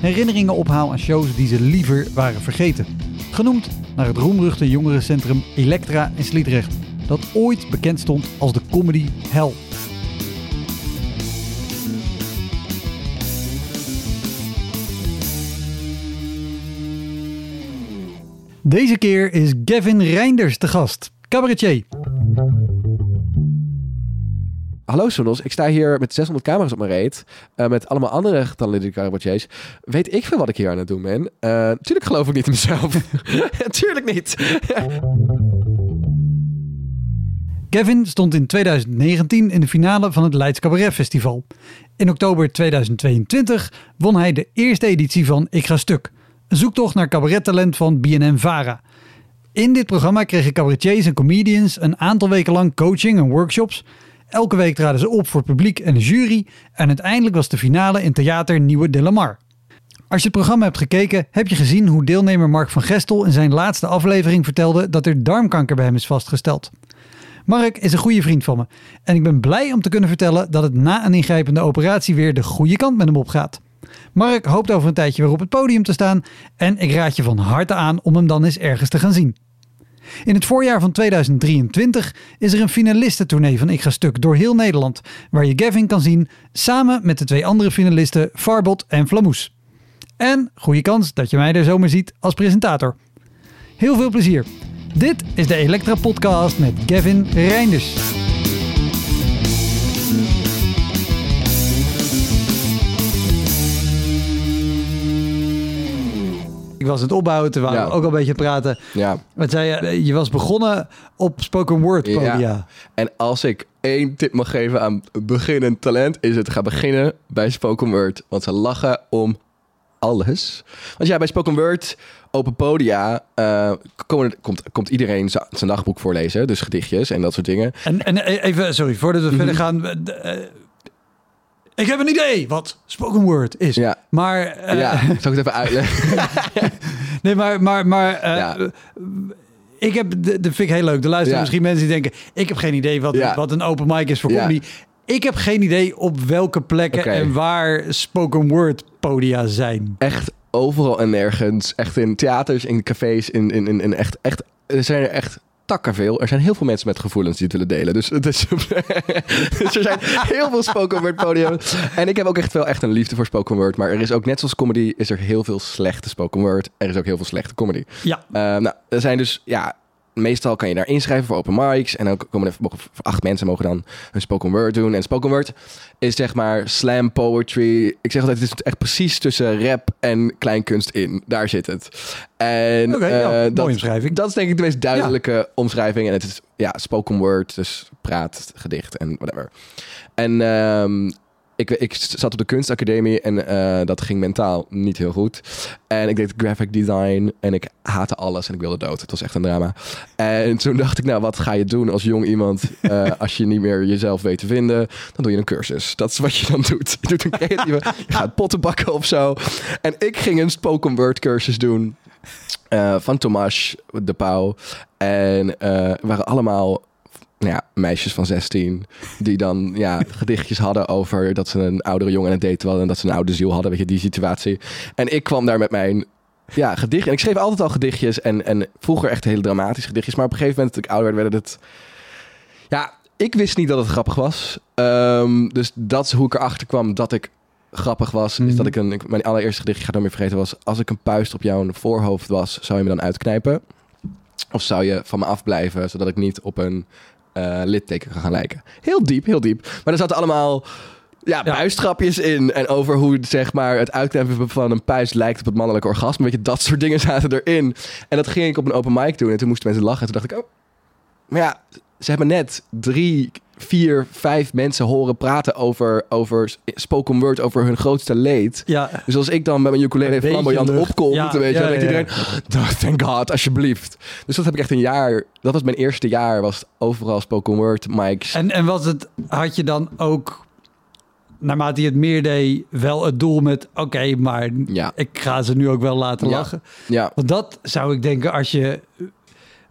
herinneringen ophaal aan shows die ze liever waren vergeten. Genoemd naar het roemruchte jongerencentrum Elektra in Sliedrecht, dat ooit bekend stond als de comedy hell. Deze keer is Gavin Reinders te gast, cabaretier. Hallo Sonos, ik sta hier met 600 camera's op mijn reet. eh, met allemaal andere getalenteerde cabaretiers. Weet ik veel wat ik hier aan het doen ben? Uh, tuurlijk geloof ik niet in mezelf. tuurlijk niet. Kevin stond in 2019 in de finale van het Leids Cabaret Festival. In oktober 2022 won hij de eerste editie van Ik Ga Stuk. Een zoektocht naar cabarettalent van BNN Vara. In dit programma kregen cabaretiers en comedians een aantal weken lang coaching en workshops. Elke week traden ze op voor publiek en de jury. En uiteindelijk was de finale in Theater Nieuwe de Lamar. Als je het programma hebt gekeken, heb je gezien hoe deelnemer Mark van Gestel in zijn laatste aflevering vertelde dat er darmkanker bij hem is vastgesteld. Mark is een goede vriend van me en ik ben blij om te kunnen vertellen dat het na een ingrijpende operatie weer de goede kant met hem opgaat. Mark hoopt over een tijdje weer op het podium te staan en ik raad je van harte aan om hem dan eens ergens te gaan zien. In het voorjaar van 2023 is er een finalistentournee van Ik Ga Stuk door heel Nederland, waar je Gavin kan zien samen met de twee andere finalisten Farbot en Flamoes. En goede kans dat je mij er zomaar ziet als presentator. Heel veel plezier. Dit is de Elektra Podcast met Gavin Reinders. Was het opbouwen, we waren Ja. ook al een beetje praten. Ja. Wat zei je? Je was begonnen op spoken word podia. Ja. En als ik één tip mag geven aan beginnend talent, is het ga beginnen bij Spoken Word. Want ze lachen om alles. Want ja, bij Spoken Word, open podia, eh, komen, komt, komt iedereen zijn dagboek voorlezen. Dus gedichtjes en dat soort dingen. En, en even, sorry, voordat we verder gaan. eh, d- eh, ik heb een idee wat spoken word is. Ja. Maar, ja, zal ik het even uitleggen? nee, maar, maar, maar eh, Ja. ik heb, de, de vind ik heel leuk. Er luisteren Ja. misschien mensen die denken, ik heb geen idee wat, Ja. wat een open mic is voor comedy. Ik heb geen idee op welke plekken en waar spoken word podia zijn. echt overal en nergens. Echt in theaters, in cafés, in, in, in, in echt, echt... Er zijn er echt takken veel. Er zijn heel veel mensen met gevoelens die het willen delen. Dus, het is, dus er zijn heel veel spoken word podium. En ik heb ook echt wel echt een liefde voor spoken word. Maar er is ook, net zoals comedy, is er heel veel slechte spoken word. Er is ook heel veel slechte comedy. Ja, Eh, nou, er zijn dus, ja, meestal kan je daar inschrijven voor open mics. En dan komen er mogen, acht mensen mogen dan een spoken word doen. En spoken word is zeg maar slam poetry. Ik zeg altijd, het is echt precies tussen rap en kleinkunst in. Daar zit het. En Oké, eh, ja, dat, omschrijving. dat is denk ik de meest duidelijke omschrijving. En het is ja, spoken word, dus praat, gedicht en whatever. En ehm, ik, ik zat op de kunstacademie en eh, dat ging mentaal niet heel goed. En ik deed graphic design en ik haatte alles en ik wilde dood. Het was echt een drama. En toen dacht ik, nou, wat ga je doen als jong iemand eh, als je niet meer jezelf weet te vinden? Dan doe je een cursus. Dat is wat je dan doet. Je doet een creatieve, je gaat potten bakken of zo. En ik ging een spoken word cursus doen eh, van Tomas de Pauw. En we waren allemaal nou ja, meisjes van 16 die dan ja, gedichtjes hadden over dat ze een oudere jongen aan het daten hadden en dat ze een oude ziel hadden, weet je, die situatie. En ik kwam daar met mijn ja, gedicht. En ik schreef altijd al gedichtjes en, en vroeger echt hele dramatische gedichtjes. Maar op een gegeven moment, toen ik ouder werd, werd het... Ja, ik wist niet dat het grappig was. Ehm, dus dat is hoe ik erachter kwam dat ik grappig was. Mhm. Is dat ik een... ik- Mijn allereerste gedichtje, ik ga het nooit meer vergeten, was... Als ik een puist op jouw voorhoofd was, zou je me dan uitknijpen? Of zou je van me afblijven, zodat ik niet op een eh, litteken gaan lijken? Heel diep, heel diep. Maar er zaten allemaal ja, Ja. puistgrapjes in. En over hoe zeg maar, het uitklemmen van een puist lijkt op het mannelijk orgasme. Weet je, dat soort dingen zaten erin. En dat ging ik op een open mic doen. En toen moesten mensen lachen. En toen dacht ik, oh, maar ja, ze hebben net drie, vier, vijf mensen horen praten over, over spoken word, over hun grootste leed. Ja, Dus als ik dan met mijn ukulele beetje flamboyant opkom, Ja, weet je, ja, dan denkt iedereen, oh, thank God, alsjeblieft. Dus dat heb ik echt een jaar, dat was mijn eerste jaar, was overal spoken word, mics. en, en was het, had je dan ook, naarmate je het meer deed, wel het doel met, oké, maar Ja, ik ga ze nu ook wel laten Ja. lachen. ja, Want dat zou ik denken als je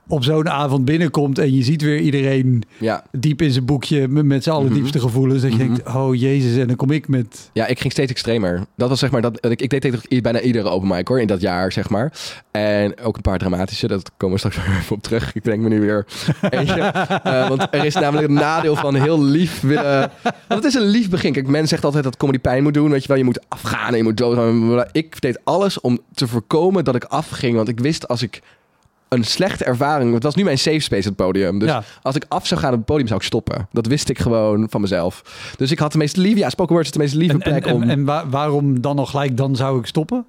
op zo'n avond binnenkomt en je ziet weer iedereen ja. diep in zijn boekje met zijn allerdiepste gevoelens. Dat je Mhm. denkt, oh jezus, en dan kom ik met... Ja, ik ging steeds extremer. Dat was zeg maar, dat, ik, ik deed tegen bijna iedere open mic hoor, in dat jaar zeg maar. En ook een paar dramatische, dat komen we straks weer even op terug. Ik denk me nu weer eentje. Eh, want er is namelijk een nadeel van heel lief willen... Want het is een lief begin. Kijk, men zegt altijd dat comedy pijn moet doen. Weet je wel, je moet afgaan en je moet doodgaan. Ik deed alles om te voorkomen dat ik afging. Want ik wist als ik een slechte ervaring... Het was nu mijn safe space, het podium. Dus ja. als ik af zou gaan op het podium, zou ik stoppen. Dat wist ik gewoon van mezelf. Dus ik had de meest lieve... Ja, spoken word is de meest lieve En, en, plek om... en, en wa- waarom dan nog gelijk, dan zou ik stoppen?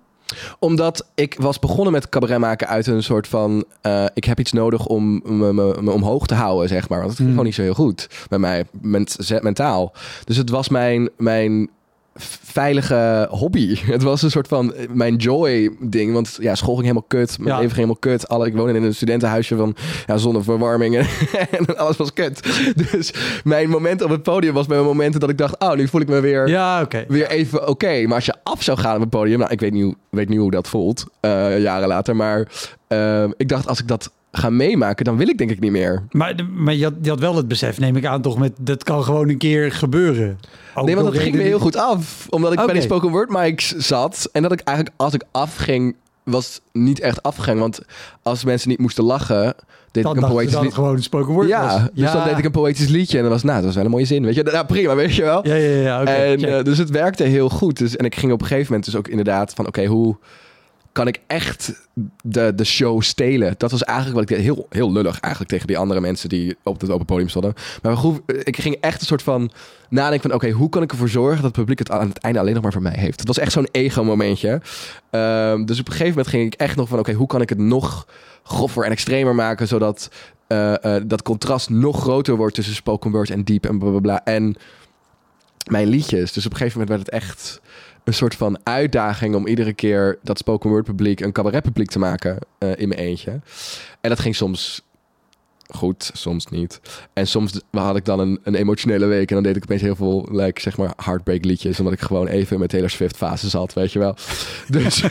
Omdat ik was begonnen met cabaret maken uit een soort van... eh, ik heb iets nodig om me, me, me omhoog te houden, zeg maar. Want het ging Hmm. gewoon niet zo heel goed bij mij, ment, mentaal. Dus het was mijn, mijn veilige hobby. Het was een soort van eh, mijn joy ding. Want ja, school ging helemaal kut. Mijn Ja. leven ging helemaal kut. Alle, ik woonde in een studentenhuisje van ja, zonder verwarming. en- en alles was kut. Dus mijn moment op het podium was bij mijn momenten dat ik dacht... Oh, nu voel ik me weer Ja, weer even oké. Maar als je af zou gaan op het podium, nou, ik weet niet, hoe- weet niet hoe dat voelt, eh, jaren later. Maar eh, ik dacht, als ik dat ga meemaken, dan wil ik denk ik niet meer. Maar, maar je, had, je had wel het besef, neem ik aan, toch met dat kan gewoon een keer gebeuren. Ook nee, want dat ging me heel goed af. Omdat ik bij die spoken word mics zat. En dat ik eigenlijk, als ik afging, was niet echt afgegaan. Want als mensen niet moesten lachen, deed Dan ik een poëtisch liedje. gewoon spoken word Ja, was. dus dan deed ik een poëtisch liedje. En dan was, nou, dat was wel een mooie zin. Weet je, nou prima, weet je wel. Ja, ja, ja, oké. en, eh, dus het werkte heel goed. Dus, en ik ging op een gegeven moment dus ook inderdaad van... oké, hoe kan ik echt de, de show stelen? Dat was eigenlijk wat ik deed. Heel, heel lullig eigenlijk tegen die andere mensen... die op het open podium stonden. Maar ik ging echt een soort van nadenken van... oké, hoe kan ik ervoor zorgen dat het publiek het aan het einde alleen nog maar voor mij heeft? Het was echt zo'n ego-momentje. Ehm, dus op een gegeven moment ging ik echt nog van... oké, hoe kan ik het nog groffer en extremer maken... zodat eh, eh, dat contrast nog groter wordt tussen spoken word en deep en blablabla. En mijn liedjes. Dus op een gegeven moment werd het echt een soort van uitdaging om iedere keer dat spoken word publiek een cabaret publiek te maken eh, in mijn eentje. En dat ging soms goed, soms niet. En soms had ik dan een, een emotionele week en dan deed ik opeens heel veel, like, zeg maar, heartbreak liedjes, omdat ik gewoon even in mijn Taylor Swift fase zat, weet je wel. Dus,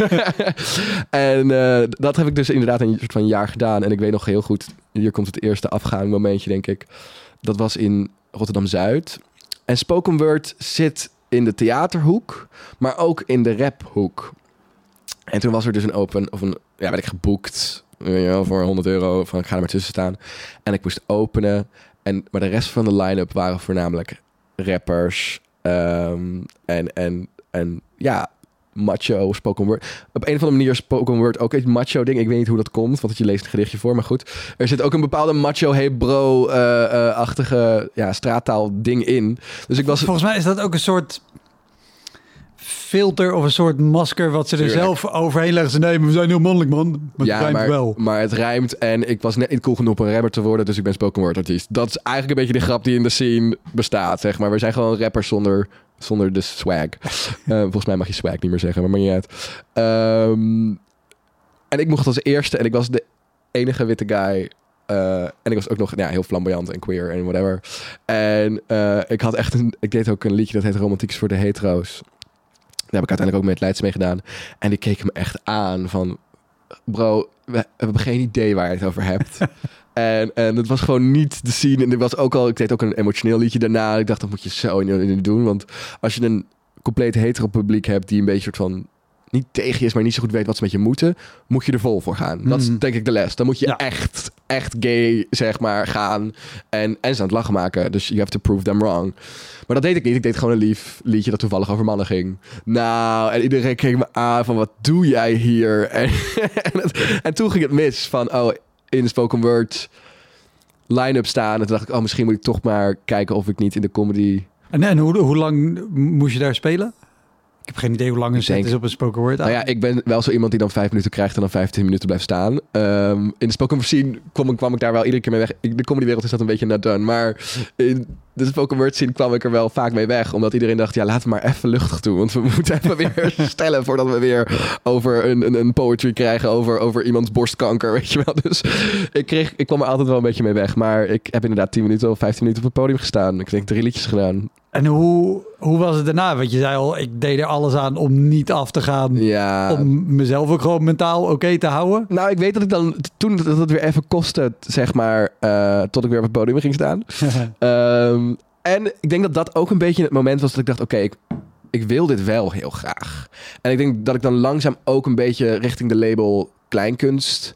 en eh, dat heb ik dus inderdaad een soort van jaar gedaan. En ik weet nog heel goed, hier komt het eerste afgaan momentje, denk ik. Dat was in Rotterdam-Zuid. En spoken word zit in de theaterhoek, maar ook in de raphoek. En toen was er dus een open, of een, ja, werd ik geboekt wel, voor 100 euro. Van ik ga er maar tussen staan. En ik moest openen. En, maar de rest van de line-up waren voornamelijk rappers. ehm, en, en, en ja, macho, spoken word. Op een of andere manier spoken word ook een macho ding. Ik weet niet hoe dat komt, want je leest een gedichtje voor. Maar goed, er zit ook een bepaalde macho, hey bro, eh, eh, achtige ja, straattaal ding in. Dus ik was... Volgens mij is dat ook een soort filter of een soort masker wat ze er Tuurlijk. zelf overheen leggen. Ze nee, maar we zijn heel mannelijk, man. Maar het ja, rijmt maar, wel. maar het rijmt en ik was net niet cool genoeg om een rapper te worden, dus ik ben spoken word artiest. Dat is eigenlijk een beetje de grap die in de scene bestaat, zeg maar. We zijn gewoon rappers zonder, zonder de swag. Eh, volgens mij mag je swag niet meer zeggen, maar maakt niet uit. Ehm, en ik mocht als eerste en ik was de enige witte guy. eh, en ik was ook nog ja, heel flamboyant en queer en whatever. En eh, ik had echt een... Ik deed ook een liedje dat heet Romantiek voor de hetero's. Daar heb ik uiteindelijk ook met Leids mee gedaan. En die keek me echt aan van... Bro, we hebben geen idee waar je het over hebt. en, en het was gewoon niet de scene. En er was ook al... Ik deed ook een emotioneel liedje daarna. Ik dacht, dat moet je zo niet niet doen. Want als je een compleet hetero publiek hebt... die een beetje soort van... niet tegen je is, maar niet zo goed weet wat ze met je moeten... moet je er vol voor gaan. Dat is Mhm. denk ik de les. Dan moet je Ja. echt, echt gay, zeg maar, gaan. En, en ze aan het lachen maken. Dus you have to prove them wrong. Maar dat deed ik niet. Ik deed gewoon een lief liedje dat toevallig over mannen ging. Nou, en iedereen keek me aan van wat doe jij hier? En, en, het- en toen ging het mis van, oh, in spoken word line-up staan. En toen dacht ik, oh, misschien moet ik toch maar kijken of ik niet in de comedy... En, en hoe, hoe lang moest je daar spelen? Ik heb geen idee hoe lang een Ik set denk- is op een spoken word. Nou ja, ik ben wel zo iemand die dan vijf minuten krijgt en dan 15 minuten blijft staan. Ehm, in de spoken word scene kwam, kwam ik daar wel iedere keer mee weg. Ik- De comedywereld is dat een beetje not done. Maar in de spoken word scene kwam ik er wel vaak mee weg. Omdat iedereen dacht, ja, laten we maar even luchtig doen. Want we moeten even weer stellen voordat we weer over een, een, een poetry krijgen. Over, over iemands borstkanker, weet je wel. Dus ik, kreeg, ik kwam er altijd wel een beetje mee weg. Maar ik heb inderdaad 10 minuten of 15 minuten op het podium gestaan. Ik denk drie liedjes gedaan. En hoe, hoe was het daarna? Want je zei al, ik deed er alles aan om niet af te gaan. Ja. Om mezelf ook gewoon mentaal oké te houden. Nou, ik weet dat ik dan toen dat het weer even kostte, zeg maar, eh, tot ik weer op het podium ging staan. Ehm, en ik denk dat dat ook een beetje het moment was dat ik dacht, oké, ik, ik wil dit wel heel graag. En ik denk dat ik dan langzaam ook een beetje richting de label kleinkunst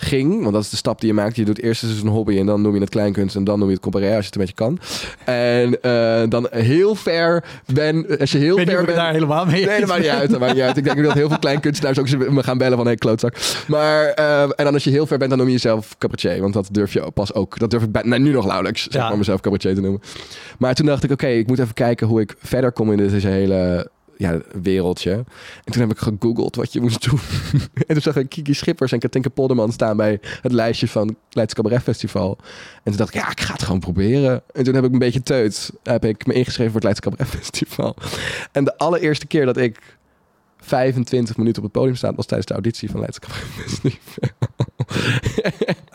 ging. Want dat is de stap die je maakt. Je doet eerst eens een hobby en dan noem je het kleinkunst en dan noem je het comparé als je het een beetje kan. En eh, dan heel ver ben, als je heel ver bent... daar helemaal mee Nee, dat maakt niet uit. Dat maakt niet uit. Ik denk dat heel veel kleinkunstenaars ook me gaan bellen van... hey, klootzak. Maar, eh, en dan als je heel ver bent, dan noem je jezelf cabaretier. Want dat durf je pas ook. Dat durf ik bij, nou, nu nog nauwelijks, zeg Ja. maar, mezelf cabaretier te noemen. Maar toen dacht ik, oké, ik moet even kijken hoe ik verder kom in deze hele ja, wereldje. En toen heb ik gegoogeld wat je moest doen. en toen zag ik Kiki Schippers en Katinka Polderman staan bij het lijstje van Leids Cabaret Festival. En toen dacht ik, ja, ik ga het gewoon proberen. En toen heb ik een beetje teut. Heb ik me ingeschreven voor het Leids Cabaret Festival. En de allereerste keer dat ik 25 minuten op het podium sta, was tijdens de auditie van Leids Cabaret Festival.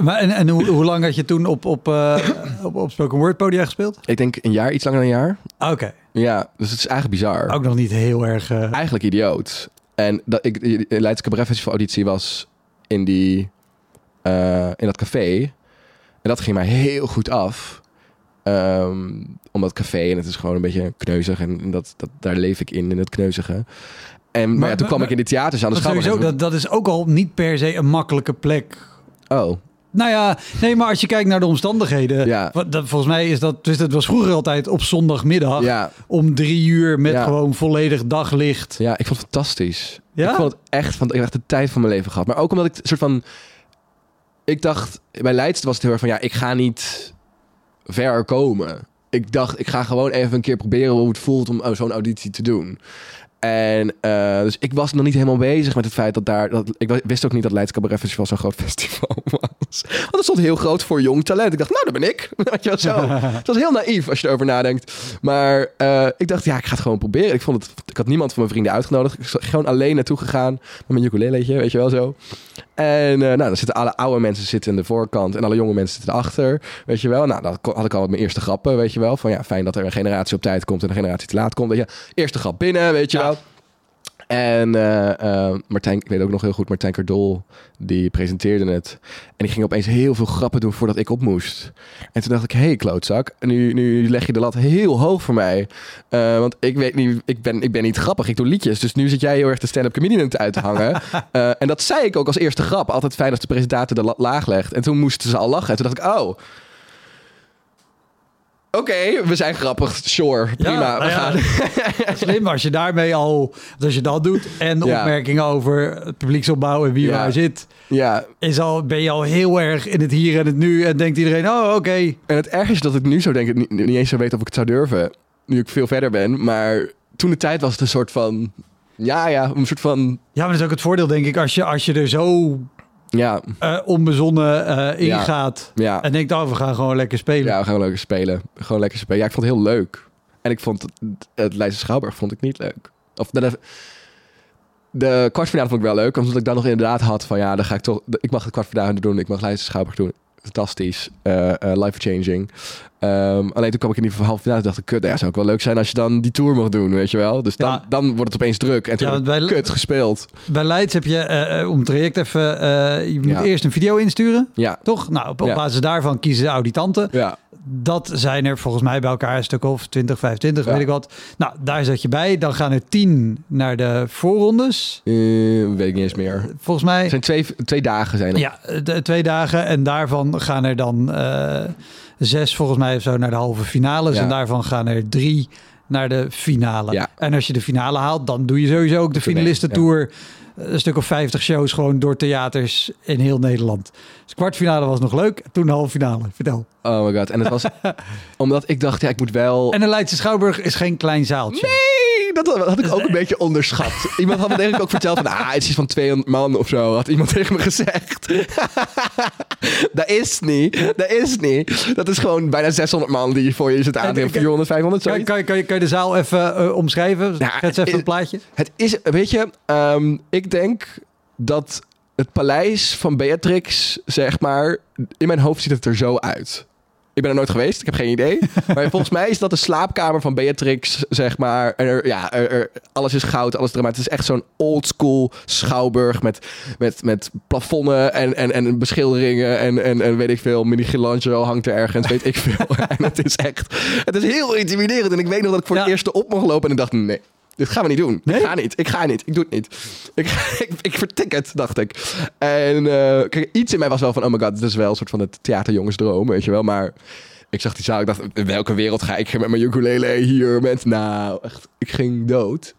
Maar en, en hoe, hoe lang had je toen op, op, eh, op, op spoken word podia gespeeld? ik denk een jaar, iets langer dan een jaar. Ah, Oké, Ja, dus het is eigenlijk bizar. ook nog niet heel erg... eh, Eigenlijk idioot. En dat ik, de Leids Cabaret Festival auditie was in, die, eh, in dat café. En dat ging mij heel goed af. Ehm, omdat café, en het is gewoon een beetje kneuzig. En, dat, dat, daar leef ik in, in het kneuzige. En maar, Maar- ja, toen kwam maar- ik in de theaters aan de sowieso, dat, dat is ook al niet per se een makkelijke plek Oh, Nou ja, nee, maar als je kijkt naar de omstandigheden. Ja. wat- dat, volgens mij is dat. Dus het was vroeger altijd op zondagmiddag. ja, Om drie uur met Ja. gewoon volledig daglicht. ja, ik vond het fantastisch. Ja? Ik vond het echt, van, ik heb echt de tijd van mijn leven gehad. Maar ook omdat ik een soort van... Ik dacht, bij Leidst was het heel erg van... Ja, ik ga niet ver komen. Ik dacht, ik ga gewoon even een keer proberen hoe het voelt om oh, zo'n auditie te doen. En eh, dus ik was nog niet helemaal bezig met het feit dat daar... Dat, ik wist ook niet dat Leids Cabaret Festival zo'n groot festival was. Want het stond heel groot voor jong talent. Ik dacht, nou, dat ben ik. Weet je wel zo. Het was heel naïef als je erover nadenkt. Maar eh, ik dacht, ja, ik ga het gewoon proberen. Ik, vond het, ik had niemand van mijn vrienden uitgenodigd. Ik was gewoon alleen naartoe gegaan met mijn ukuleletje, weet je wel zo. En eh, nou, dan zitten alle oude mensen zitten in de voorkant en alle jonge mensen zitten erachter, weet je wel. Nou, dan had ik al mijn eerste grappen, weet je wel. Van ja, fijn dat er een generatie op tijd komt en een generatie te laat komt. Weet je. Eerste grap binnen, weet je Ja. wel. En eh, eh, Martijn, ik weet ook nog heel goed, Martijn Kardol, die presenteerde het. En die ging opeens heel veel grappen doen voordat ik op moest. En toen dacht ik, hé hey, klootzak, nu, nu leg je de lat heel hoog voor mij. Eh, want ik weet niet, ik ben, ik ben niet grappig, ik doe liedjes. Dus nu zit jij heel erg de stand-up comedian uit te hangen. En dat zei ik ook als eerste grap. Altijd fijn als de presentator de lat laag legt. En toen moesten ze al lachen. En toen dacht ik, oh... Oké, we zijn grappig. Sure, prima. Ja, nou we ja, gaan. Slim als je daarmee al. Als je dat doet. En de Ja. opmerkingen over het publieksopbouw en wie waar zit. ja, Is al, ben je al heel erg in het hier en het nu. En denkt iedereen: oh, oké. En het erg is dat ik nu zo denk, niet, niet eens zo weet of ik het zou durven. Nu ik veel verder ben. Maar toen de tijd was het een soort van... Ja, ja, een soort van... Ja, maar dat is ook het voordeel, denk ik. Als je, als je er zo Ja, eh, onbezonnen eh, ingaat. ja. En denkt: oh, we gaan gewoon lekker spelen. Ja, we gaan lekker spelen. Gewoon lekker spelen. Ja, ik vond het heel leuk. En ik vond het, het Leidse Schouwburg vond ik niet leuk. Of de, de kwartfinale vond ik wel leuk. Omdat ik dan nog inderdaad had van... Ja, dan ga ik toch... Ik mag het kwartfinale doen. Ik mag Leidse Schouwburg doen. Fantastisch. eh eh, life-changing. Ehm, alleen toen kwam ik in die halve finale. dacht ik, kut, ja, zou ook wel leuk zijn als je dan die tour mag doen, weet je wel. Dus dan, Ja. dan wordt het opeens druk. En toen Ja, bij- kut gespeeld. Bij Leids heb je, eh, om het traject even, je moet Ja. eerst een video insturen, Ja, toch? Nou, op, op basis daarvan kiezen de auditanten. ja, Dat zijn er volgens mij bij elkaar een stuk of 20, 25, Ja. weet ik wat. Nou, daar zet je bij. Dan gaan er 10 naar de voorrondes, Eh, weet ik niet eens meer. volgens mij. Het zijn twee, twee dagen zijn er. Ja, de, twee dagen. En daarvan gaan er dan eh, zes volgens mij of zo naar de halve finales. Ja. En daarvan gaan er drie naar de finale. Ja. En als je de finale haalt, dan doe je sowieso ook de finalistentour een stuk of 50 shows gewoon door theaters in heel Nederland. Dus kwartfinale was nog leuk, toen de halve finale. Vertel. Oh my god. En het was omdat ik dacht, ja, ik moet wel. En de Leidse Schouwburg is geen klein zaaltje. Nee, dat had ik ook een beetje onderschat. Iemand had me denk ik ook verteld van, ah, het is iets van 200 man of zo. Had iemand tegen me gezegd. dat is niet. Dat is niet. Dat is gewoon bijna 600 man die voor je zit aan tegen 400, 500. Kan, kan, kan, je, kan je de zaal even uh, omschrijven? Schets even een plaatje. Het is, weet je, um, ik denk dat het paleis van Beatrix, zeg maar, in mijn hoofd ziet het er zo uit. Ik ben er nooit geweest, ik heb geen idee. Maar volgens mij is dat de slaapkamer van Beatrix, zeg maar. Er, ja, er, er, alles is goud, alles. Maar het is echt zo'n oldschool schouwburg met, met, met plafonnen en, en, en beschilderingen en, en, en weet ik veel. Michelangelo hangt er ergens, weet ik veel. en het is echt, het is heel intimiderend. En ik weet nog dat ik voor ja. het eerste op mocht lopen en ik dacht, nee, dit gaan we niet doen. Nee? Ik ga niet. Ik ga niet. Ik doe het niet. Ik, ik, ik vertik het, dacht ik. En uh, kijk, iets in mij was wel van... Oh my god, dit is wel een soort van het theaterjongensdroom, weet je wel. Maar ik zag die zaal. Ik dacht, in welke wereld ga ik met mijn ukulele hier met... Nou, echt, ik ging dood.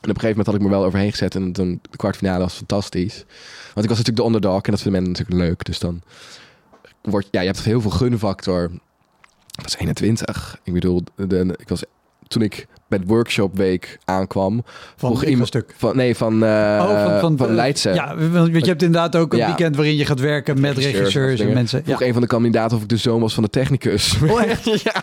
En op een gegeven moment had ik me wel overheen gezet. En toen de kwartfinale was fantastisch. Want ik was natuurlijk de underdog. En dat vinden mensen natuurlijk leuk. Dus dan wordt... Ja, je hebt heel veel gunfactor. Ik was 21. Ik bedoel, de, ik was toen ik met workshop week aankwam. Vroeg iemand stuk. Van, nee, van, uh, oh, van, van, van Leidse. Ja, want je hebt inderdaad ook een ja. weekend waarin je gaat werken met regisseurs en mensen. Vroeg ja. een van de kandidaten of ik de zoon was van de technicus. Oh, echt? ja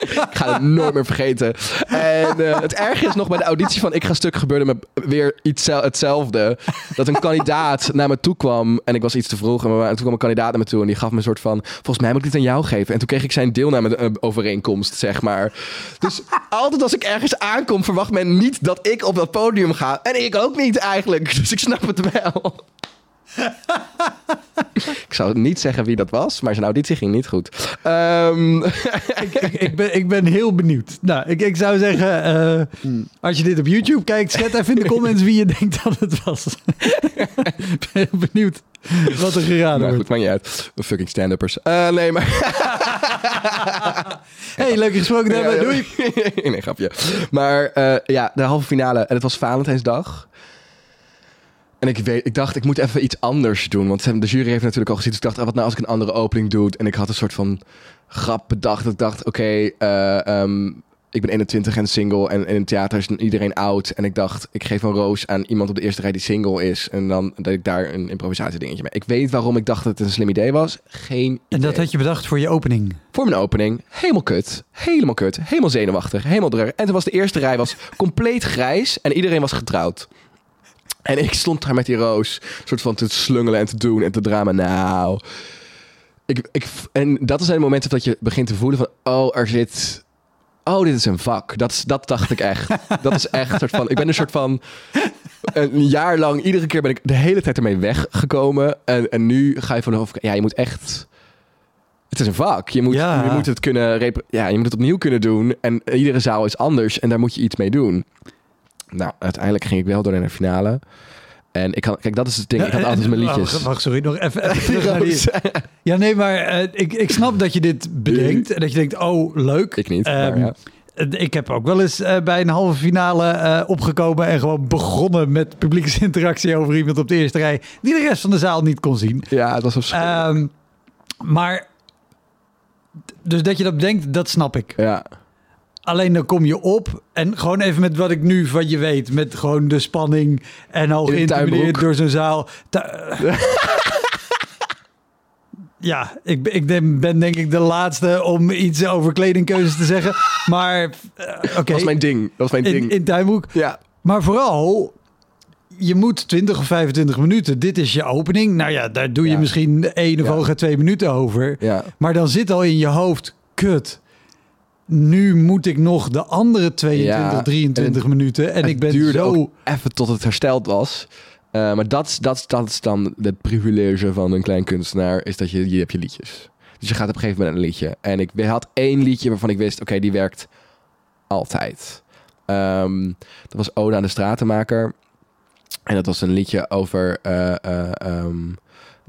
ik ga het nooit meer vergeten. En uh, het erge is nog bij de auditie van Ik Ga Stuk gebeurde me weer iets hetzelfde. Dat een kandidaat naar me toe kwam en ik was iets te vroeg. En toen kwam een kandidaat naar me toe en die gaf me een soort van... Volgens mij moet ik dit aan jou geven. En toen kreeg ik zijn deelname overeenkomst, zeg maar. Dus altijd als ik ergens aankom verwacht men niet dat ik op dat podium ga. En ik ook niet eigenlijk. Dus ik snap het wel. ik zou niet zeggen wie dat was, maar zijn auditie ging niet goed. Um... ik, ik, ben, ik ben heel benieuwd. Nou, ik, ik zou zeggen, uh, als je dit op YouTube kijkt, zet even in de comments wie je denkt dat het was. ik ben heel benieuwd wat er geraden nou, wordt. Goed, maakt niet uit. Fucking stand-uppers. Uh, nee, maar... hey, leuk gesproken hebben. Doei. nee, grapje. Maar uh, ja, de halve finale. En het was Valentijnsdag. En ik, weet, ik dacht, ik moet even iets anders doen. Want de jury heeft natuurlijk al gezien. Dus ik dacht, ah, wat nou als ik een andere opening doe? En ik had een soort van grap bedacht. Ik dacht, oké, okay, uh, um, ik ben 21 en single. En in het theater is iedereen oud. En ik dacht, ik geef een roos aan iemand op de eerste rij die single is. En dan dat ik daar een improvisatie dingetje mee. Ik weet waarom ik dacht dat het een slim idee was. Geen idee. En dat had je bedacht voor je opening? Voor mijn opening. Helemaal kut. Helemaal kut. Helemaal zenuwachtig. Helemaal druk. En toen was de eerste rij was compleet grijs. En iedereen was getrouwd. En ik stond daar met die roos, soort van te slungelen en te doen en te drama. Nou, ik, ik, en dat zijn de momenten dat je begint te voelen van, oh, er zit, oh, dit is een vak. Dat, dat dacht ik echt. dat is echt een soort van, ik ben een soort van, een jaar lang, iedere keer ben ik de hele tijd ermee weggekomen. En, en nu ga je vanaf, ja, je moet echt, het is een vak. Je moet, ja. je moet het kunnen, ja, je moet het opnieuw kunnen doen. En iedere zaal is anders en daar moet je iets mee doen. Nou, uiteindelijk ging ik wel door naar de finale. En ik had, kijk, dat is het ding. Ik had altijd mijn liedjes. Wacht, sorry, nog even. even ja, nee, maar uh, ik, ik snap dat je dit bedenkt. En dat je denkt, oh, leuk. Ik niet. Um, maar ja. Ik heb ook wel eens uh, bij een halve finale uh, opgekomen en gewoon begonnen met publieksinteractie over iemand op de eerste rij, die de rest van de zaal niet kon zien. Ja, dat was verschrikkelijk. Um, maar, dus dat je dat bedenkt, dat snap ik. Ja. Alleen dan kom je op en gewoon even met wat ik nu van je weet. Met gewoon de spanning en al geïntimideerd door zo'n zaal. ja, ik, ik ben denk ik de laatste om iets over kledingkeuzes te zeggen. Maar uh, oké. Okay. Dat was mijn ding. Dat was mijn in, ding. In tuinboek. Ja. Maar vooral, je moet 20 of 25 minuten. Dit is je opening. Nou ja, daar doe je misschien één of ja. twee minuten over. Ja. Maar dan zit al in je hoofd, kut nu moet ik nog de andere 22, ja, 23 minuten. En ik ben duurde zo... even tot het hersteld was. Uh, maar dat, dat, dat is dan het privilege van een klein kunstenaar, is dat je, je hebt je liedjes. Dus je gaat op een gegeven moment een liedje. En ik had één liedje waarvan ik wist, oké, okay, die werkt altijd. Um, dat was Ode aan de Stratenmaker. En dat was een liedje over... Uh, uh, um,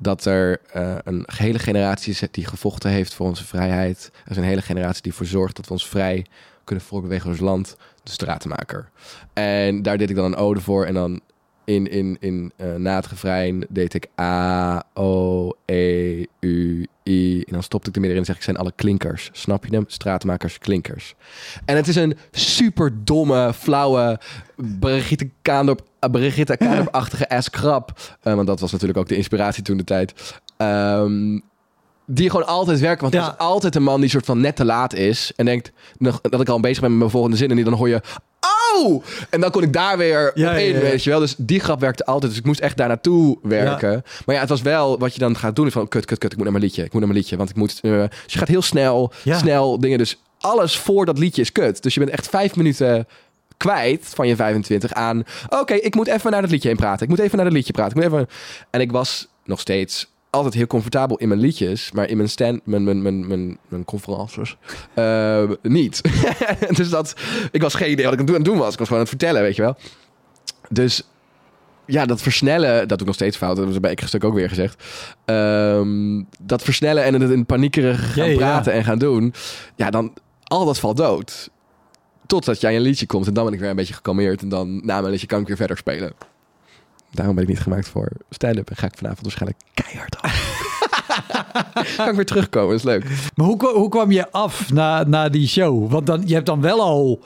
dat er uh, een hele generatie is die gevochten heeft voor onze vrijheid. Er is een hele generatie die ervoor zorgt dat we ons vrij kunnen voorbewegen als land. De stratenmaker. En daar deed ik dan een ode voor. En dan in, in, in eh, na het refrein deed ik A, O, E, U, I. En dan stopte ik er middenin en zeg ik, zijn alle klinkers. Snap je hem? Straatmakers, klinkers. En het is een super domme, flauwe Brigitte Kaandorp, Brigitte Kaandorp-achtige ass krap. Eh, want dat was natuurlijk ook de inspiratie toen de tijd. Ehm, die gewoon altijd werken. Want Ja. er is altijd een man die soort van net te laat is. En denkt nog, dat ik al bezig ben met mijn volgende zin. En die dan hoor je... En dan kon ik daar weer Ja, op in, ja, ja. weet je wel. Dus die grap werkte altijd. Dus ik moest echt daar naartoe werken. Maar ja, het was wel wat je dan gaat doen. Is van, kut, kut, kut. Ik moet naar mijn liedje. Ik moet naar mijn liedje. Want ik moet... eh, dus je gaat heel snel, snel dingen. Dus alles voor dat liedje is kut. Dus je bent echt vijf minuten kwijt van je 25 aan... Oké, ik moet even naar dat liedje heen praten. Ik moet even naar dat liedje praten. Ik moet even... En ik was nog steeds altijd heel comfortabel in mijn liedjes, maar in mijn stand, mijn, mijn, mijn, mijn, mijn conferences eh, niet. dus dat, ik was geen idee wat ik aan het doen- was. Ik was gewoon aan het vertellen, weet je wel. Dus ja, dat versnellen, dat doe ik nog steeds fout. Dat is bij ik stuk ook weer gezegd. Ehm, dat versnellen en het in paniekerig gaan ja. praten en gaan doen, ja, dan al dat valt dood. Totdat jij een liedje komt en dan ben ik weer een beetje gekalmeerd en dan na mijn liedje kan ik weer verder spelen. Daarom ben ik niet gemaakt voor stand-up en ga ik vanavond waarschijnlijk keihard af. kan ik weer terugkomen, is leuk. Maar hoe, hoe kwam je af na, na die show? Want dan, je hebt dan wel al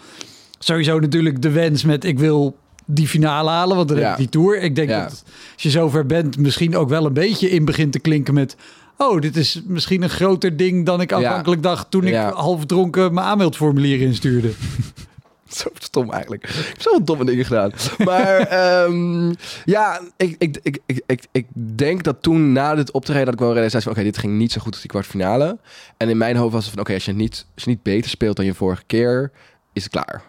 sowieso natuurlijk de wens met ik wil die finale halen, want dan heb Ja. die tour. Ik denk Ja. dat als je zover bent, misschien ook wel een beetje in begint te klinken met... Oh, dit is misschien een groter ding dan ik aanvankelijk dacht toen ik half dronken mijn aanmeldformulier instuurde. Zo stom eigenlijk. Ik heb zoveel domme dingen gedaan. Maar ehm, ja, ik, ik, ik, ik, ik, ik denk dat toen na dit optreden... dat ik wel realiseerde van... oké, dit ging niet zo goed als die kwartfinale. En in mijn hoofd was het van... oké, als, je niet, als je niet beter speelt dan je vorige keer... is het klaar.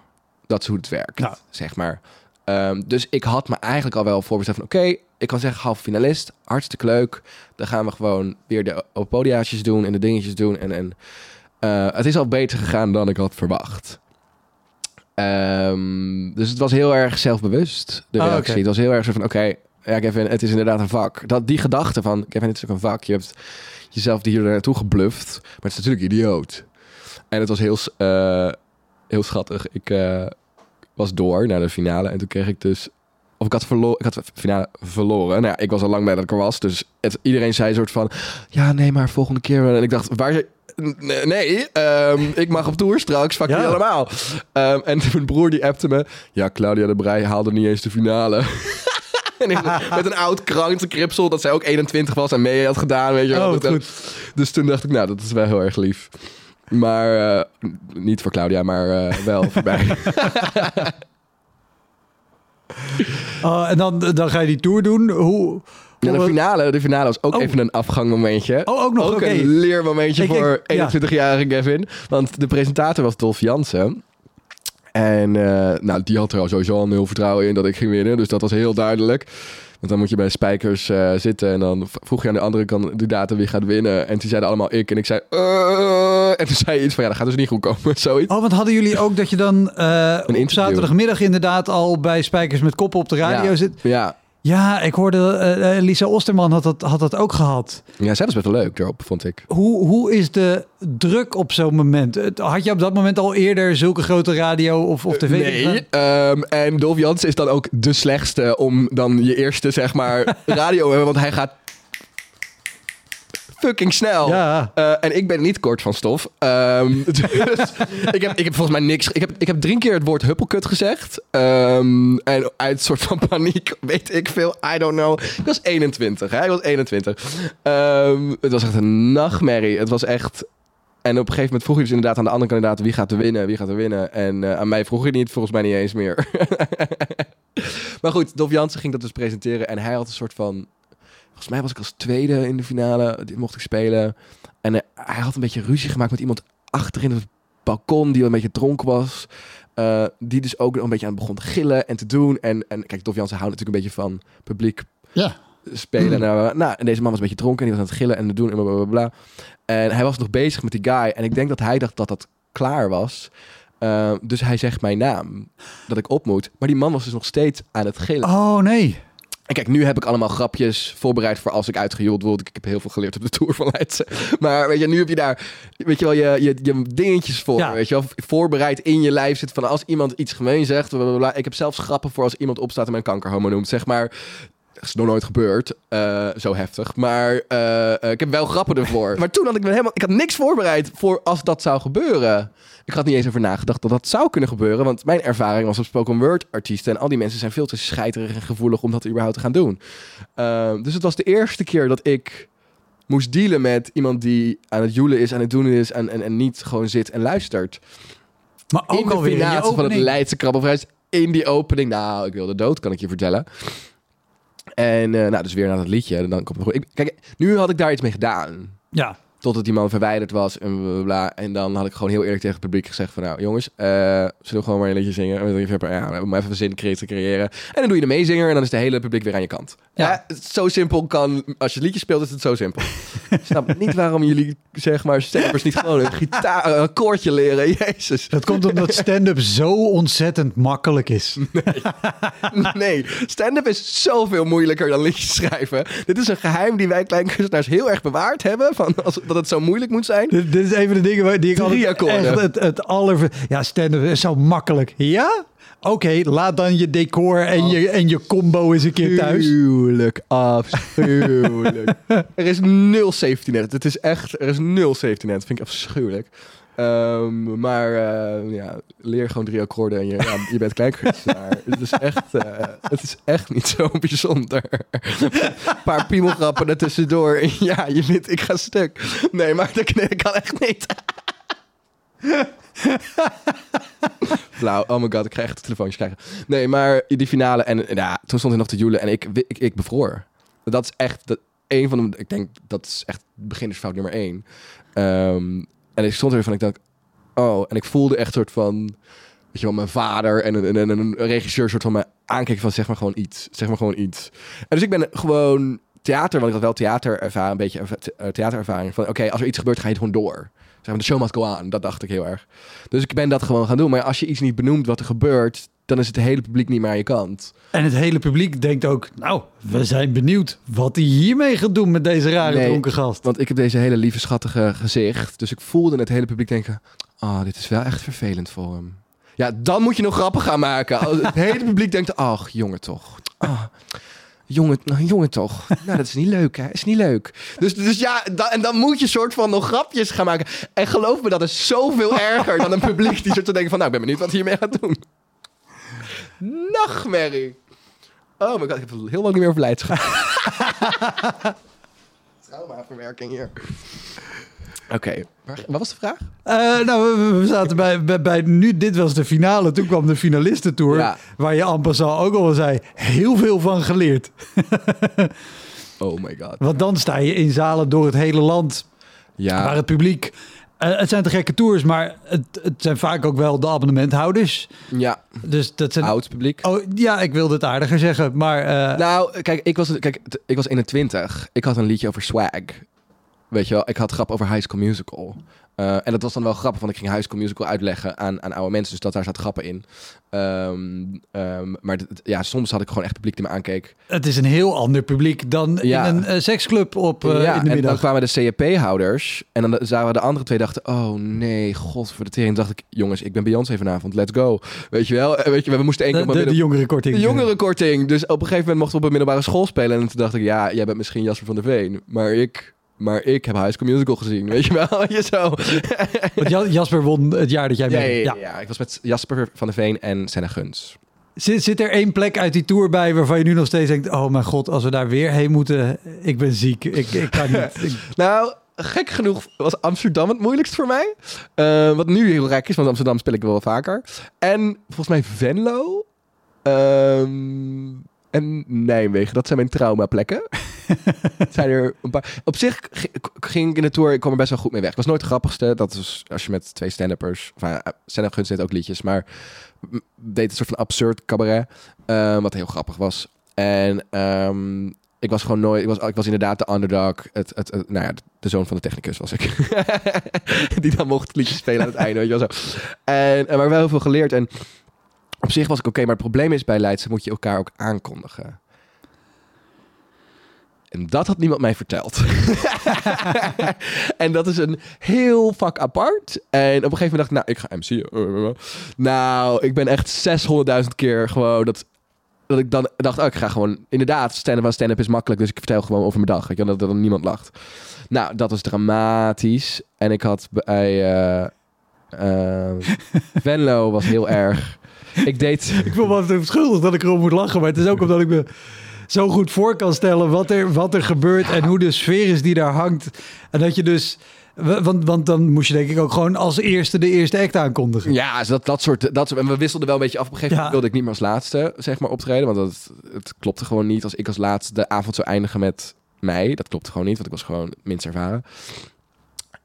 Dat is hoe het werkt, zeg maar. Ehm, dus ik had me eigenlijk al wel voorbesteld van... oké, ik kan zeggen halve finalist. Hartstikke leuk. Dan gaan we gewoon weer de podiaatjes doen... en de dingetjes doen. En, en eh, het is al beter gegaan dan ik had verwacht. Ehm, dus het was heel erg zelfbewust, de Ah, reactie. Het was heel erg zo van, oké, ja Kevin, het is inderdaad een vak. Dat, die gedachte van, Kevin, het is ook een vak. Je hebt jezelf hier naartoe gebluft, maar het is natuurlijk idioot. En het was heel, eh, heel schattig. Ik eh, was door naar de finale en toen kreeg ik dus... Of ik had, verlo- ik had de finale verloren. Nou ja, ik was al lang bij dat ik er was. Dus het, iedereen zei een soort van... Ja, nee, maar volgende keer... wel." En ik dacht, waar... Nee, ehm, ik mag op tour straks. Fuck Ja. jullie allemaal. Ehm, en mijn broer die appte me... Ja, Claudia de Brij haalde niet eens de finale. en ik, met een oud krantenkripsel dat zij ook 21 was en mee had gedaan. Weet je wel. Oh, goed. Dus toen dacht ik, nou, dat is wel heel erg lief. Maar eh, niet voor Claudia, maar eh, wel voor mij. Oh, en dan, dan ga je die tour doen. Hoe... Ja, de finale, de finale was ook Oh. even een afgangmomentje. Oh, ook nog, een leermomentje Ik- voor ja. 21-jarige Kevin. Want de presentator was Dolf Jansen. En eh, nou, die had er al sowieso al heel vertrouwen in dat ik ging winnen. Dus dat was heel duidelijk. Want dan moet je bij Spijkers eh, zitten en dan vroeg je aan de andere kandidaten wie gaat winnen. En die zeiden allemaal ik. En ik zei, "Eh." en toen zei je iets van, ja, dat gaat dus niet goed komen. Zoiets. Oh, want hadden jullie ook dat je dan op zaterdagmiddag inderdaad al bij Spijkers met Koppen op de radio ja. zit? Ja. Ja, ik hoorde eh, eh, Lisa Osterman had dat, had dat ook gehad. ja, zij was best wel leuk erop, vond ik. Hoe, hoe is de druk op zo'n moment? Had je op dat moment al eerder zulke grote radio of, of tv? Nee, ehm, en Dolf Jansen is dan ook de slechtste om dan je eerste, zeg maar, radio te hebben. Want hij gaat fucking snel. Ja. Eh, en ik ben niet kort van stof. Ehm, dus ik, heb, ik heb volgens mij niks... Ik heb, ik heb drie keer het woord huppelkut gezegd. Ehm, en uit een soort van paniek, weet ik veel. I don't know. Ik was 21, hè? Ik was 21. Ehm, het was echt een nachtmerrie. Het was echt... En op een gegeven moment vroeg je dus inderdaad aan de andere kandidaten... wie gaat er winnen, wie gaat er winnen. En eh, aan mij vroeg je niet, volgens mij niet eens meer. maar goed, Dolf Jansen ging dat dus presenteren. En hij had een soort van... Volgens mij was ik als tweede in de finale. Die mocht ik spelen. En eh, hij had een beetje ruzie gemaakt met iemand achterin het balkon... die wel een beetje dronken was. Eh, die dus ook nog een beetje aan het begon te gillen en te doen. En, en kijk, Dolf Jansen houdt natuurlijk een beetje van publiek Ja. spelen. Nou, nou, en deze man was een beetje dronken en die was aan het gillen en het doen en bla, bla, bla, bla. En hij was nog bezig met die guy. En ik denk dat hij dacht dat dat klaar was. Eh, dus hij zegt mijn naam, dat ik op moet. Maar die man was dus nog steeds aan het gillen. Oh nee. En kijk, nu heb ik allemaal grapjes voorbereid voor als ik uitgejoeld word. Ik heb heel veel geleerd op de Tour van Leidse. Maar weet je, nu heb je daar, weet je wel, je, je, je dingetjes voor. Ja. Weet je wel, voorbereid in je lijf zit van als iemand iets gemeen zegt. blablabla. Ik heb zelfs grappen voor als iemand opstaat en mijn kankerhomo noemt. Zeg maar, is nog nooit gebeurd. eh, zo heftig. Maar eh, eh, ik heb wel grappen ervoor. maar toen had ik me helemaal... Ik had niks voorbereid voor als dat zou gebeuren. Ik had niet eens over nagedacht dat dat zou kunnen gebeuren. Want mijn ervaring was op spoken word artiesten. En al die mensen zijn veel te scheiterig en gevoelig om dat überhaupt te gaan doen. Dus het was de eerste keer dat ik moest dealen met iemand die aan het joelen is, aan het doen is. En, en, en niet gewoon zit en luistert. Maar ook in de alweer in je finale van het. Leidse Krabbelprijs. In die opening. Nou, ik wilde dood, kan ik je vertellen. En eh, nou, dus weer naar dat liedje. En dan komt het goed. Kijk, nu had ik daar iets mee gedaan. Ja, Totdat die man verwijderd was en bla, bla, bla. En dan had ik gewoon heel eerlijk tegen het publiek gezegd van... Nou, jongens, eh zullen we gewoon maar een liedje zingen? En dan denk ik, ja, om even zin creë- te creëren. En dan doe je de meezinger en dan is het hele publiek weer aan je kant. Ja. Zo simpel kan... Als je het liedje speelt, is het zo simpel. ik snap niet waarom jullie, zeg maar, stemmers niet gewoon een gitaar, een akkoordje leren. Jezus. dat komt omdat stand-up zo ontzettend makkelijk is. Nee, stand-up is zoveel moeilijker dan liedjes schrijven. Dit is een geheim die wij kleine kunstenaars heel erg bewaard hebben. Van als, dat het zo moeilijk moet zijn. Dit, dit is een van de dingen waar- die ik Drie altijd echt het, het aller... Ja, stand-up is zo makkelijk. Ja? Oké, laat dan je decor en, je, en je combo eens een keer thuis. Afschuwelijk, afschuwelijk. er is nul safety net. Het is echt, er is nul safety net. Dat vind ik afschuwelijk. Ehm, maar eh, ja, leer gewoon drie akkoorden en je, ja, je bent kleinkunstenaar. het, is echt, eh, het is echt niet zo bijzonder. Een paar piemelgrappen er tussendoor. En ja, je vindt, ik ga stuk. Nee, maar dat kan echt niet. Flauw. Oh my god, ik krijg echt telefoontjes krijgen. Nee, maar die finale en ja, toen stond hij nog te joelen en ik, ik, ik bevroor. Dat is echt dat, een van de, ik denk dat is echt beginnersfout nummer één. Ehm, en ik stond er van, ik dacht, oh, en ik voelde echt soort van, weet je wel, mijn vader en een, en een, regisseur soort van me aankijken van, zeg maar gewoon iets, zeg maar gewoon iets. En dus ik ben gewoon theater, want ik had wel theaterervaring, een beetje eh, theaterervaring van, oké, als er iets gebeurt, ga je het gewoon door. Zeg maar, de show must go on. Dat dacht ik heel erg. Dus ik ben dat gewoon gaan doen. Maar als je iets niet benoemt wat er gebeurt, dan is het hele publiek niet meer aan je kant. En het hele publiek denkt ook... Nou, we zijn benieuwd wat hij hiermee gaat doen met deze rare Nee. dronken gast. Want ik heb deze hele lieve, schattige gezicht. Dus ik voelde het hele publiek denken... Oh, dit is wel echt vervelend voor hem. Ja, dan moet je nog grappen gaan maken. Het hele publiek denkt... Ach, jongen toch. Ah, jongen, nou, jongen toch. Nou, dat is niet leuk, hè? Is niet leuk. Dus, dus ja, da- en dan moet je soort van nog grapjes gaan maken. En geloof me, dat is zoveel erger dan een publiek die soort van denkt van... Nou, ik ben benieuwd wat hij hiermee gaat doen. Nachtmerrie. Oh my god, ik heb heel lang niet meer over Leids. Traumaverwerking hier. Oké, wat was de vraag? Eh, nou, we, we zaten bij, bij, bij nu, dit was de finale. Toen kwam de finalistentour, Ja. waar je en passant ook al zei, heel veel van geleerd. Oh my god. Want dan sta je in zalen door het hele land, Ja, waar het publiek... eh, het zijn te gekke tours, maar het, het zijn vaak ook wel de abonnementhouders. ja, Dus dat zijn... oud publiek. Oh, ja, ik wilde het aardiger zeggen, maar... eh, Nou, kijk, ik was, kijk, ik was 21. Ik had een liedje over swag. Weet je wel, ik had grap over High School Musical. Eh, en dat was dan wel grappig, want ik ging High School Musical uitleggen aan, aan oude mensen. Dus dat daar zat grappen in. Ehm, ehm, maar ja, soms had ik gewoon echt publiek die me aankeek. het is een heel ander publiek dan Ja. in een eh, seksclub op eh, ja, in de en dan kwamen de CAP-houders. En dan zagen we de andere twee dachten... Oh nee, god voor de tering. dacht ik, jongens, ik ben Beyoncé vanavond. Let's go. Weet je wel? Weet je, we moesten één keer de, midden- jongerenkorting. De jongerenkorting. Dus op een gegeven moment mochten we op een middelbare school spelen. En toen dacht ik, ja, jij bent misschien Jasper van der Veen. Maar ik, maar ik heb High School Musical gezien. Weet je wel? je zo. Want Ja- Jasper won het jaar dat jij mee. ja, ja, ja. ik was met Jasper van der Veen en Senna Guns. Zit, zit er één plek uit die tour bij waarvan je nu nog steeds denkt... oh mijn god, als we daar weer heen moeten, ik ben ziek. Ik, ik kan niet. Ik- Nou, gek genoeg was Amsterdam het moeilijkst voor mij. Eh, wat nu heel rijk is, want Amsterdam speel ik wel vaker. En volgens mij Venlo. ehm, en Nijmegen. Dat zijn mijn traumaplekken. Het zijn er een paar. Op zich ging ik in de tour, ik kwam er best wel goed mee weg. Ik was nooit de grappigste. Dat is als je met twee stand-uppers... Of, uh, stand-up ook liedjes, maar deed een soort van absurd cabaret. eh, wat heel grappig was. En ehm, ik was gewoon nooit... Ik was, ik was inderdaad de underdog. Het, het, het- nou ja, de zoon van de technicus was ik. Die dan mocht liedjes spelen aan het einde, weet je wel zo. En, en maar wel heel veel geleerd. En op zich was ik oké, maar het probleem is bij Leidse moet je elkaar ook aankondigen. En dat had niemand mij verteld. en dat is een heel vak apart. En op een gegeven moment dacht ik, nou, ik ga MC. Nou, ik ben echt 600.000 keer gewoon dat dat ik dan dacht, oh, ik ga gewoon... Inderdaad, stand-up stand-up is makkelijk, dus ik vertel gewoon over mijn dag. Weet je, dat er dan niemand lacht. Nou, dat was dramatisch. En ik had bij... eh eh, Venlo was heel erg... Ik deed... Ik voel me altijd schuldig dat ik erom moet lachen. Maar het is ook omdat ik me zo goed voor kan stellen wat er, wat er gebeurt en hoe de sfeer is die daar hangt. En dat je dus... Want, want dan moest je denk ik ook gewoon als eerste de eerste act aankondigen. Ja, dus dat, dat soort... Dat, en we wisselden wel een beetje af. Op een gegeven Ja. moment wilde ik niet meer als laatste, zeg maar, optreden. Want dat, het klopte gewoon niet als ik als laatste de avond zou eindigen met mij. Dat klopte gewoon niet, want ik was gewoon minst ervaren.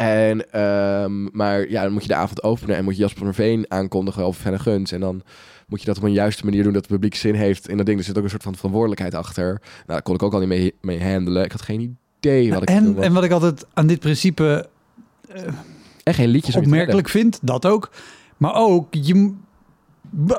En, ehm, maar ja, dan moet je de avond openen en moet je Jasper van Veen aankondigen over Fenne Guns. En dan moet je dat op een juiste manier doen dat het publiek zin heeft in dat ding. Er zit ook een soort van verantwoordelijkheid achter. Nou, daar kon ik ook al niet mee, mee handelen. Ik had geen idee wat ik En, en wat ik altijd aan dit principe En geen liedjes opmerkelijk vind, dat ook. Maar ook, je,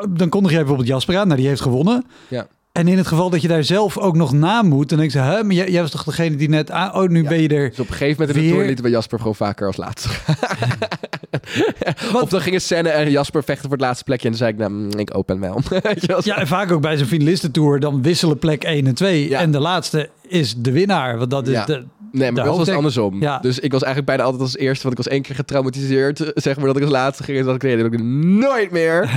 dan kondig jij bijvoorbeeld Jasper aan, nou die heeft gewonnen. Ja. En in het geval dat je daar zelf ook nog na moet, dan denk ik, hè, maar jij, jij was toch degene die net aan, oh nu Ja. ben je er. Dus op een gegeven moment in de tour lieten we Jasper gewoon vaker als laatste. Of dan gingen Senne en Jasper vechten voor het laatste plekje. En dan zei ik, nou, mm, ik open wel. Wel? Ja, en vaak ook bij zo'n finalistentour, dan wisselen plek 1 en 2. Ja. En de laatste is de winnaar, want dat is Ja. de... nee, maar dat was andersom. Ja. Dus ik was eigenlijk bijna altijd als eerste. Want ik was één keer getraumatiseerd. Zeg maar dat ik als laatste ging. En dat ik nee, dat ik nooit meer.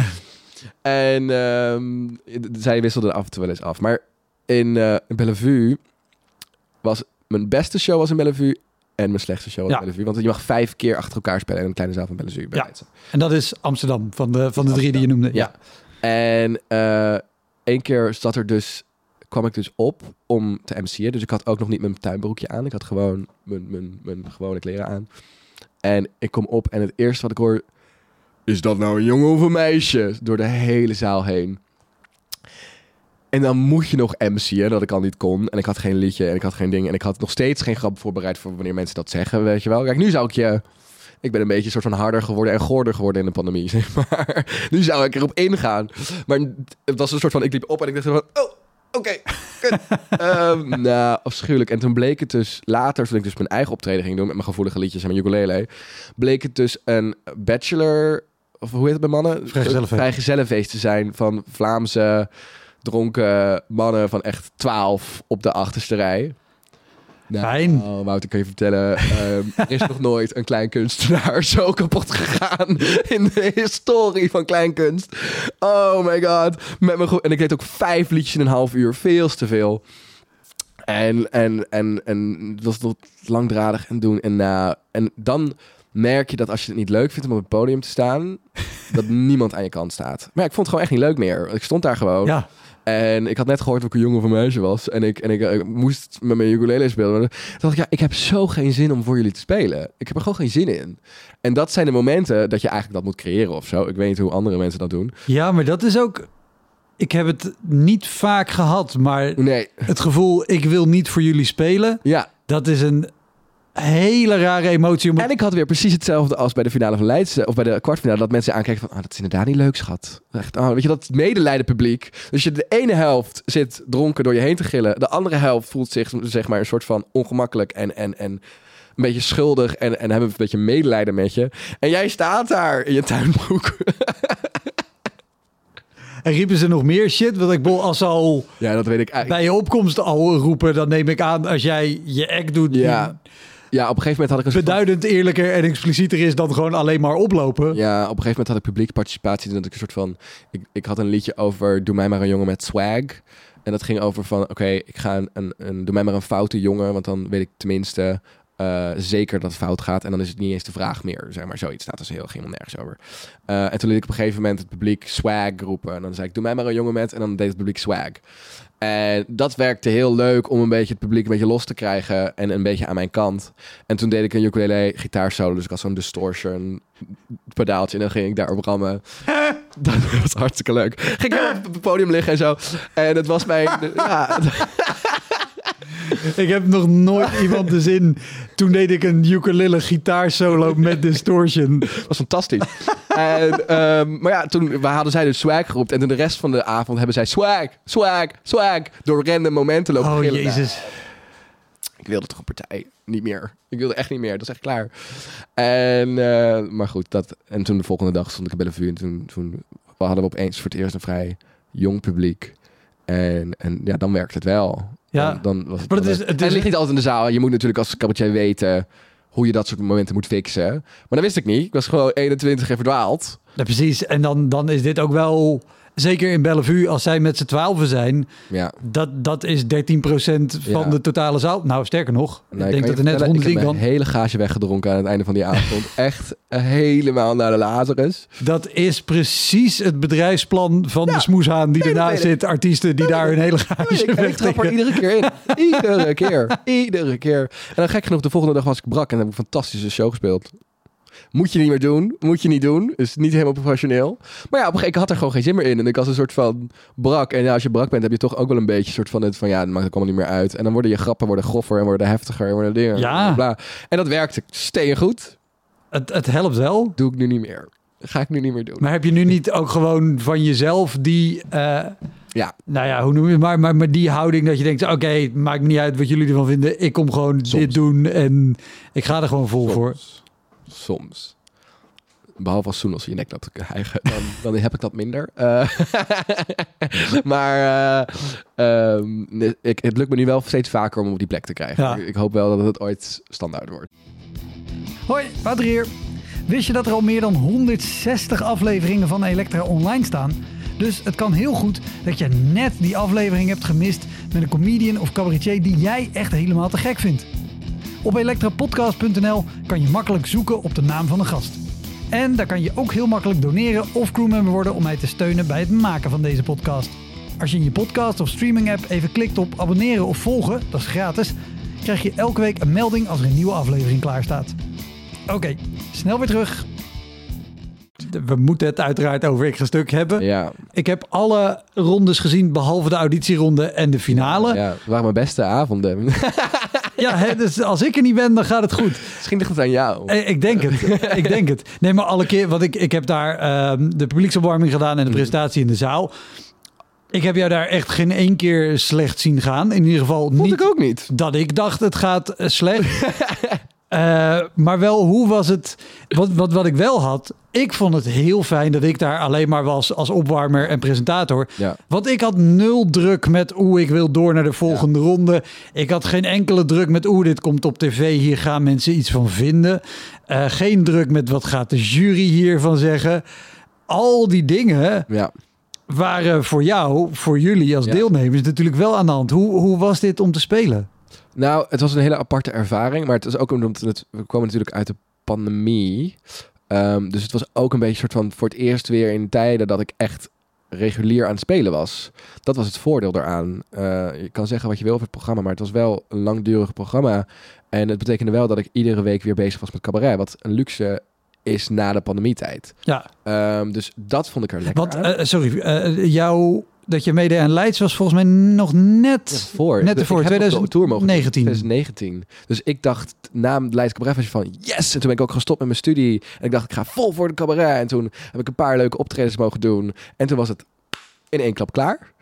En ehm, zij wisselden af en toe wel eens af. Maar in, eh, in Bellevue was mijn beste show was in Bellevue. En mijn slechtste show was Ja. in Bellevue. Want je mag vijf keer achter elkaar spelen in een kleine zaal van Bellevue. bij Ja. En dat is Amsterdam, van de, van de drie die je noemde. Ja. En eh één keer zat er dus, kwam ik dus op om te MC'en. Dus ik had ook nog niet mijn tuinbroekje aan. Ik had gewoon mijn, mijn, mijn gewone kleren aan. En ik kom op en het eerste wat ik hoor... Is dat nou een jongen of een meisje? Door de hele zaal heen. En dan moet je nog MC'en, dat ik al niet kon. En ik had geen liedje en ik had geen ding. En ik had nog steeds geen grap voorbereid voor wanneer mensen dat zeggen, weet je wel. Kijk, nu zou ik je... Ik ben een beetje een soort van harder geworden en gorder geworden in de pandemie, zeg maar. Nu zou ik erop ingaan. Maar het was een soort van... Ik liep op en ik dacht van... Oh, oké. Ehm, nou, afschuwelijk. En toen bleek het dus later, toen ik dus mijn eigen optreden ging doen... met mijn gevoelige liedjes en mijn ukulele... bleek het dus een bachelor... Of hoe heet het bij mannen? Vrijgezellenfeest. Vrijgezellenfeest te zijn van Vlaamse dronken mannen van echt 12 op de achterste rij. Nou, Fijn. Oh, Wouter, kan je vertellen, ehm, er is nog nooit een klein kunstenaar zo kapot gegaan in de historie van kleinkunst. Oh my god. Met mijn en ik deed ook vijf liedjes in een half uur, veel te veel. En, en, en, en het was tot langdradig en doen. En, nou, en dan merk je dat als je het niet leuk vindt om op het podium te staan, dat niemand aan je kant staat. Maar ja, ik vond het gewoon echt niet leuk meer. Ik stond daar gewoon. Ja. En ik had net gehoord dat ik een jongen of een meisje was. En ik, en ik, eh, moest met mijn ukulele spelen. Toen dacht ik, ja, ik heb zo geen zin om voor jullie te spelen. Ik heb er gewoon geen zin in. En dat zijn de momenten dat je eigenlijk dat moet creëren of zo. Ik weet niet hoe andere mensen dat doen. ja, maar dat is ook... Ik heb het niet vaak gehad, maar Nee, het gevoel, ik wil niet voor jullie spelen, ja. dat is een hele rare emotie. Om En ik had weer precies hetzelfde als bij de finale van Leidse. Of bij de kwartfinale. Dat mensen aankijken van, ah, dat is inderdaad niet leuk, schat. Echt, oh, weet je, dat medelijden publiek. Dus je de ene helft zit dronken door je heen te gillen. De andere helft voelt zich, zeg maar, een soort van ongemakkelijk en... en, en een beetje schuldig en, en hebben een beetje medelijden met je. En jij staat daar in je tuinbroek. En riepen ze nog meer shit? Want ik bedoel, als ze al Ja, dat weet ik eigenlijk. bij je opkomst al roepen, dan neem ik aan als jij je act doet, Ja, ja, op een gegeven moment had ik een soort van- beduidend eerlijker en explicieter is dan gewoon alleen maar oplopen. Ja, op een gegeven moment had ik publiek participatie. Dat ik een soort van. Ik, ik had een liedje over Doe mij maar een jongen met swag. En dat ging over van: oké, ik ga een, een, een. Doe mij maar een foute jongen. Want dan weet ik tenminste. eh, zeker dat het fout gaat. En dan is het niet eens de vraag meer. Zeg maar zoiets. staat dus heel, helemaal nergens over. Eh, en toen liet ik op een gegeven moment het publiek swag roepen. En dan zei ik: Doe mij maar een jongen met. En dan deed het publiek swag. En dat werkte heel leuk om een beetje het publiek een beetje los te krijgen. En een beetje aan mijn kant. En toen deed ik een ukulele gitaarsolo. Dus ik had zo'n distortion pedaaltje. En dan ging ik daarop rammen. Dat was hartstikke leuk. Ging ik op het podium liggen en zo. En het was mijn... Ja, Ik heb nog nooit iemand de zin. Toen deed ik een ukulele gitaarsolo met distortion. dat was fantastisch. En, ehm, maar ja, toen we hadden zij dus swag geroepen. En toen de rest van de avond hebben zij swag, swag, swag. Door random momenten lopen Oh gillen. jezus. ik wilde toch een partij. Niet meer. Ik wilde echt niet meer. Dat is echt klaar. En, eh, maar goed, dat, en toen de volgende dag stond ik in Bellevue. En toen, toen hadden we opeens voor het eerst een vrij jong publiek. En, en ja, dan werkt het wel. Ja. Dan, dan was het, Maar het is- het ligt niet altijd in de zaal. Je moet natuurlijk als cabaretier weten hoe je dat soort momenten moet fixen. Maar dat wist ik niet. Ik was gewoon 21 en verdwaald. Ja, precies. En dan, dan is dit ook wel, zeker in Bellevue, als zij met z'n twaalfen zijn, Ja. dat, dat is 13% van Ja. de totale zaal. Nou, sterker nog, Nee, ik denk dat er net vertellen, 100 in Ik heb kan. mijn hele gaasje weggedronken aan het einde van die avond. Echt helemaal naar de Lazarus. Dat is precies het bedrijfsplan van de smoeshaan die Nee, ernaast zit. Artiesten die daar hun hele gaatje Ik, ik trap er iedere keer in. Iedere keer. Iedere keer. En dan gek genoeg, de volgende dag was ik brak en heb ik een fantastische show gespeeld. Moet je niet meer doen. Moet je niet doen. Is niet helemaal professioneel. Maar ja, op een gegeven moment ik had er gewoon geen zin meer in. En ik was een soort van brak. En ja, als je brak bent, heb je toch ook wel een beetje een soort van het van ja, dat maakt ook allemaal niet meer uit. En dan worden je grappen worden groffer en worden heftiger en worden dingen. Ja. Bla. En dat werkte steen goed. Het, het helpt wel. Doe ik nu niet meer. Ga ik nu niet meer doen. Maar heb je nu niet ook gewoon van jezelf die, eh, Ja. nou ja, hoe noem je het, maar, maar, maar die houding dat je denkt, oké, maakt niet uit wat jullie ervan vinden. Ik kom gewoon Soms. dit doen en ik ga er gewoon vol voor. Soms. Behalve als Soenos je nek loopt te hijgen, dan, dan heb ik dat minder. Eh, maar eh, ehm, ik, het lukt me nu wel steeds vaker om op die plek te krijgen. Ja. Ik hoop wel dat het ooit standaard wordt. Hoi, Wouter hier. Wist je dat er al meer dan 160 afleveringen van Elektra online staan? Dus het kan heel goed dat je net die aflevering hebt gemist met een comedian of cabaretier die jij echt helemaal te gek vindt. Op elektrapodcast.nl kan je makkelijk zoeken op de naam van de gast. En daar kan je ook heel makkelijk doneren of crewmember worden om mij te steunen bij het maken van deze podcast. Als je in je podcast of streaming app even klikt op abonneren of volgen, dat is gratis, krijg je elke week een melding als er een nieuwe aflevering klaar staat. Oké, snel weer terug. We moeten het uiteraard over ik ga stuk hebben. Ja, Ik heb alle rondes gezien behalve de auditieronde en de finale. Ja, ja, het waren mijn beste avonden. hè, dus als ik er niet ben, dan gaat het goed. Misschien ligt het aan jou. Eh, Ik denk het. ik denk het. Nee, maar alle keer, want ik, ik heb daar ehm, de publieksopwarming gedaan en de presentatie in de zaal. Ik heb jou daar echt geen één keer slecht zien gaan. In ieder geval Vond niet ik ook niet. dat ik dacht het gaat eh, slecht. Eh, maar wel, hoe was het? Wat, wat, wat ik wel had, ik vond het heel fijn dat ik daar alleen maar was als opwarmer en presentator. Ja. Want ik had nul druk met hoe ik wil door naar de volgende ronde. Ik had geen enkele druk met hoe dit komt op tv. Hier gaan mensen iets van vinden. Eh, geen druk met wat gaat de jury hiervan zeggen. Al die dingen Ja. waren voor jou, voor jullie als Ja. deelnemers natuurlijk wel aan de hand. Hoe, hoe was dit om te spelen? Nou, het was een hele aparte ervaring. Maar het is ook omdat het, we komen natuurlijk uit de pandemie. Ehm, dus het was ook een beetje soort van voor het eerst weer in tijden dat ik echt regulier aan het spelen was. Dat was het voordeel daaraan. Eh, je kan zeggen wat je wil over het programma, maar het was wel een langdurig programma. En het betekende wel dat ik iedere week weer bezig was met cabaret. Wat een luxe is na de pandemietijd. Ja, Ehm, dus dat vond ik er lekker want eh, sorry, eh, jou dat je meedeed aan Leids was volgens mij nog net Ja, voor. net Ik ervoor, doen, 2019. 2019. Dus ik dacht na Leids Cabaret van yes. En toen ben ik ook gestopt met mijn studie. En ik dacht ik ga vol voor de cabaret. En toen heb ik een paar leuke optredens mogen doen. En toen was het in één klap klaar.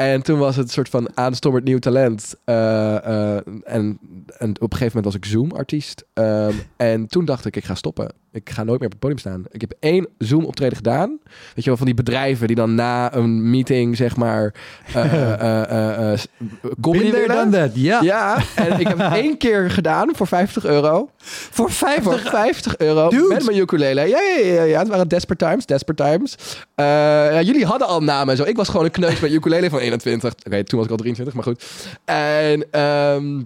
En toen was het een soort van aanstormend nieuw talent. Eh, eh, en, en op een gegeven moment was ik Zoom-artiest. Ehm, en toen dacht ik, ik ga stoppen. Ik ga nooit meer op het podium staan. Ik heb één Zoom-optreden gedaan. Weet je wel, van die bedrijven die dan na een meeting, zeg maar... willen. done that. Ja, Ja, en ik heb het één keer gedaan voor 50 euro. voor Voor 50. 50 euro Dude. met mijn ukulele. Ja, ja, ja, ja, het waren desperate times, desperate times. Ja, jullie hadden al namen en zo. Ik was gewoon een kneus met ukulele van 21. Oké, toen was ik al 23, maar goed. En, ehm,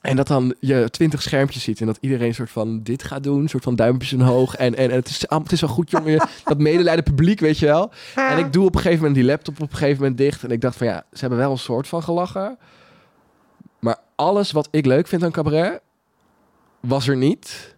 en dat dan je 20 schermpjes ziet en dat iedereen een soort van dit gaat doen. Een soort van duimpjes omhoog. En, en, en het, is, allemaal- het is wel goed, jongen. dat medelijden publiek, weet je wel. En ik doe op een gegeven moment die laptop op een gegeven moment dicht. En ik dacht van ja, ze hebben wel een soort van gelachen. Maar alles wat ik leuk vind aan cabaret, was er niet.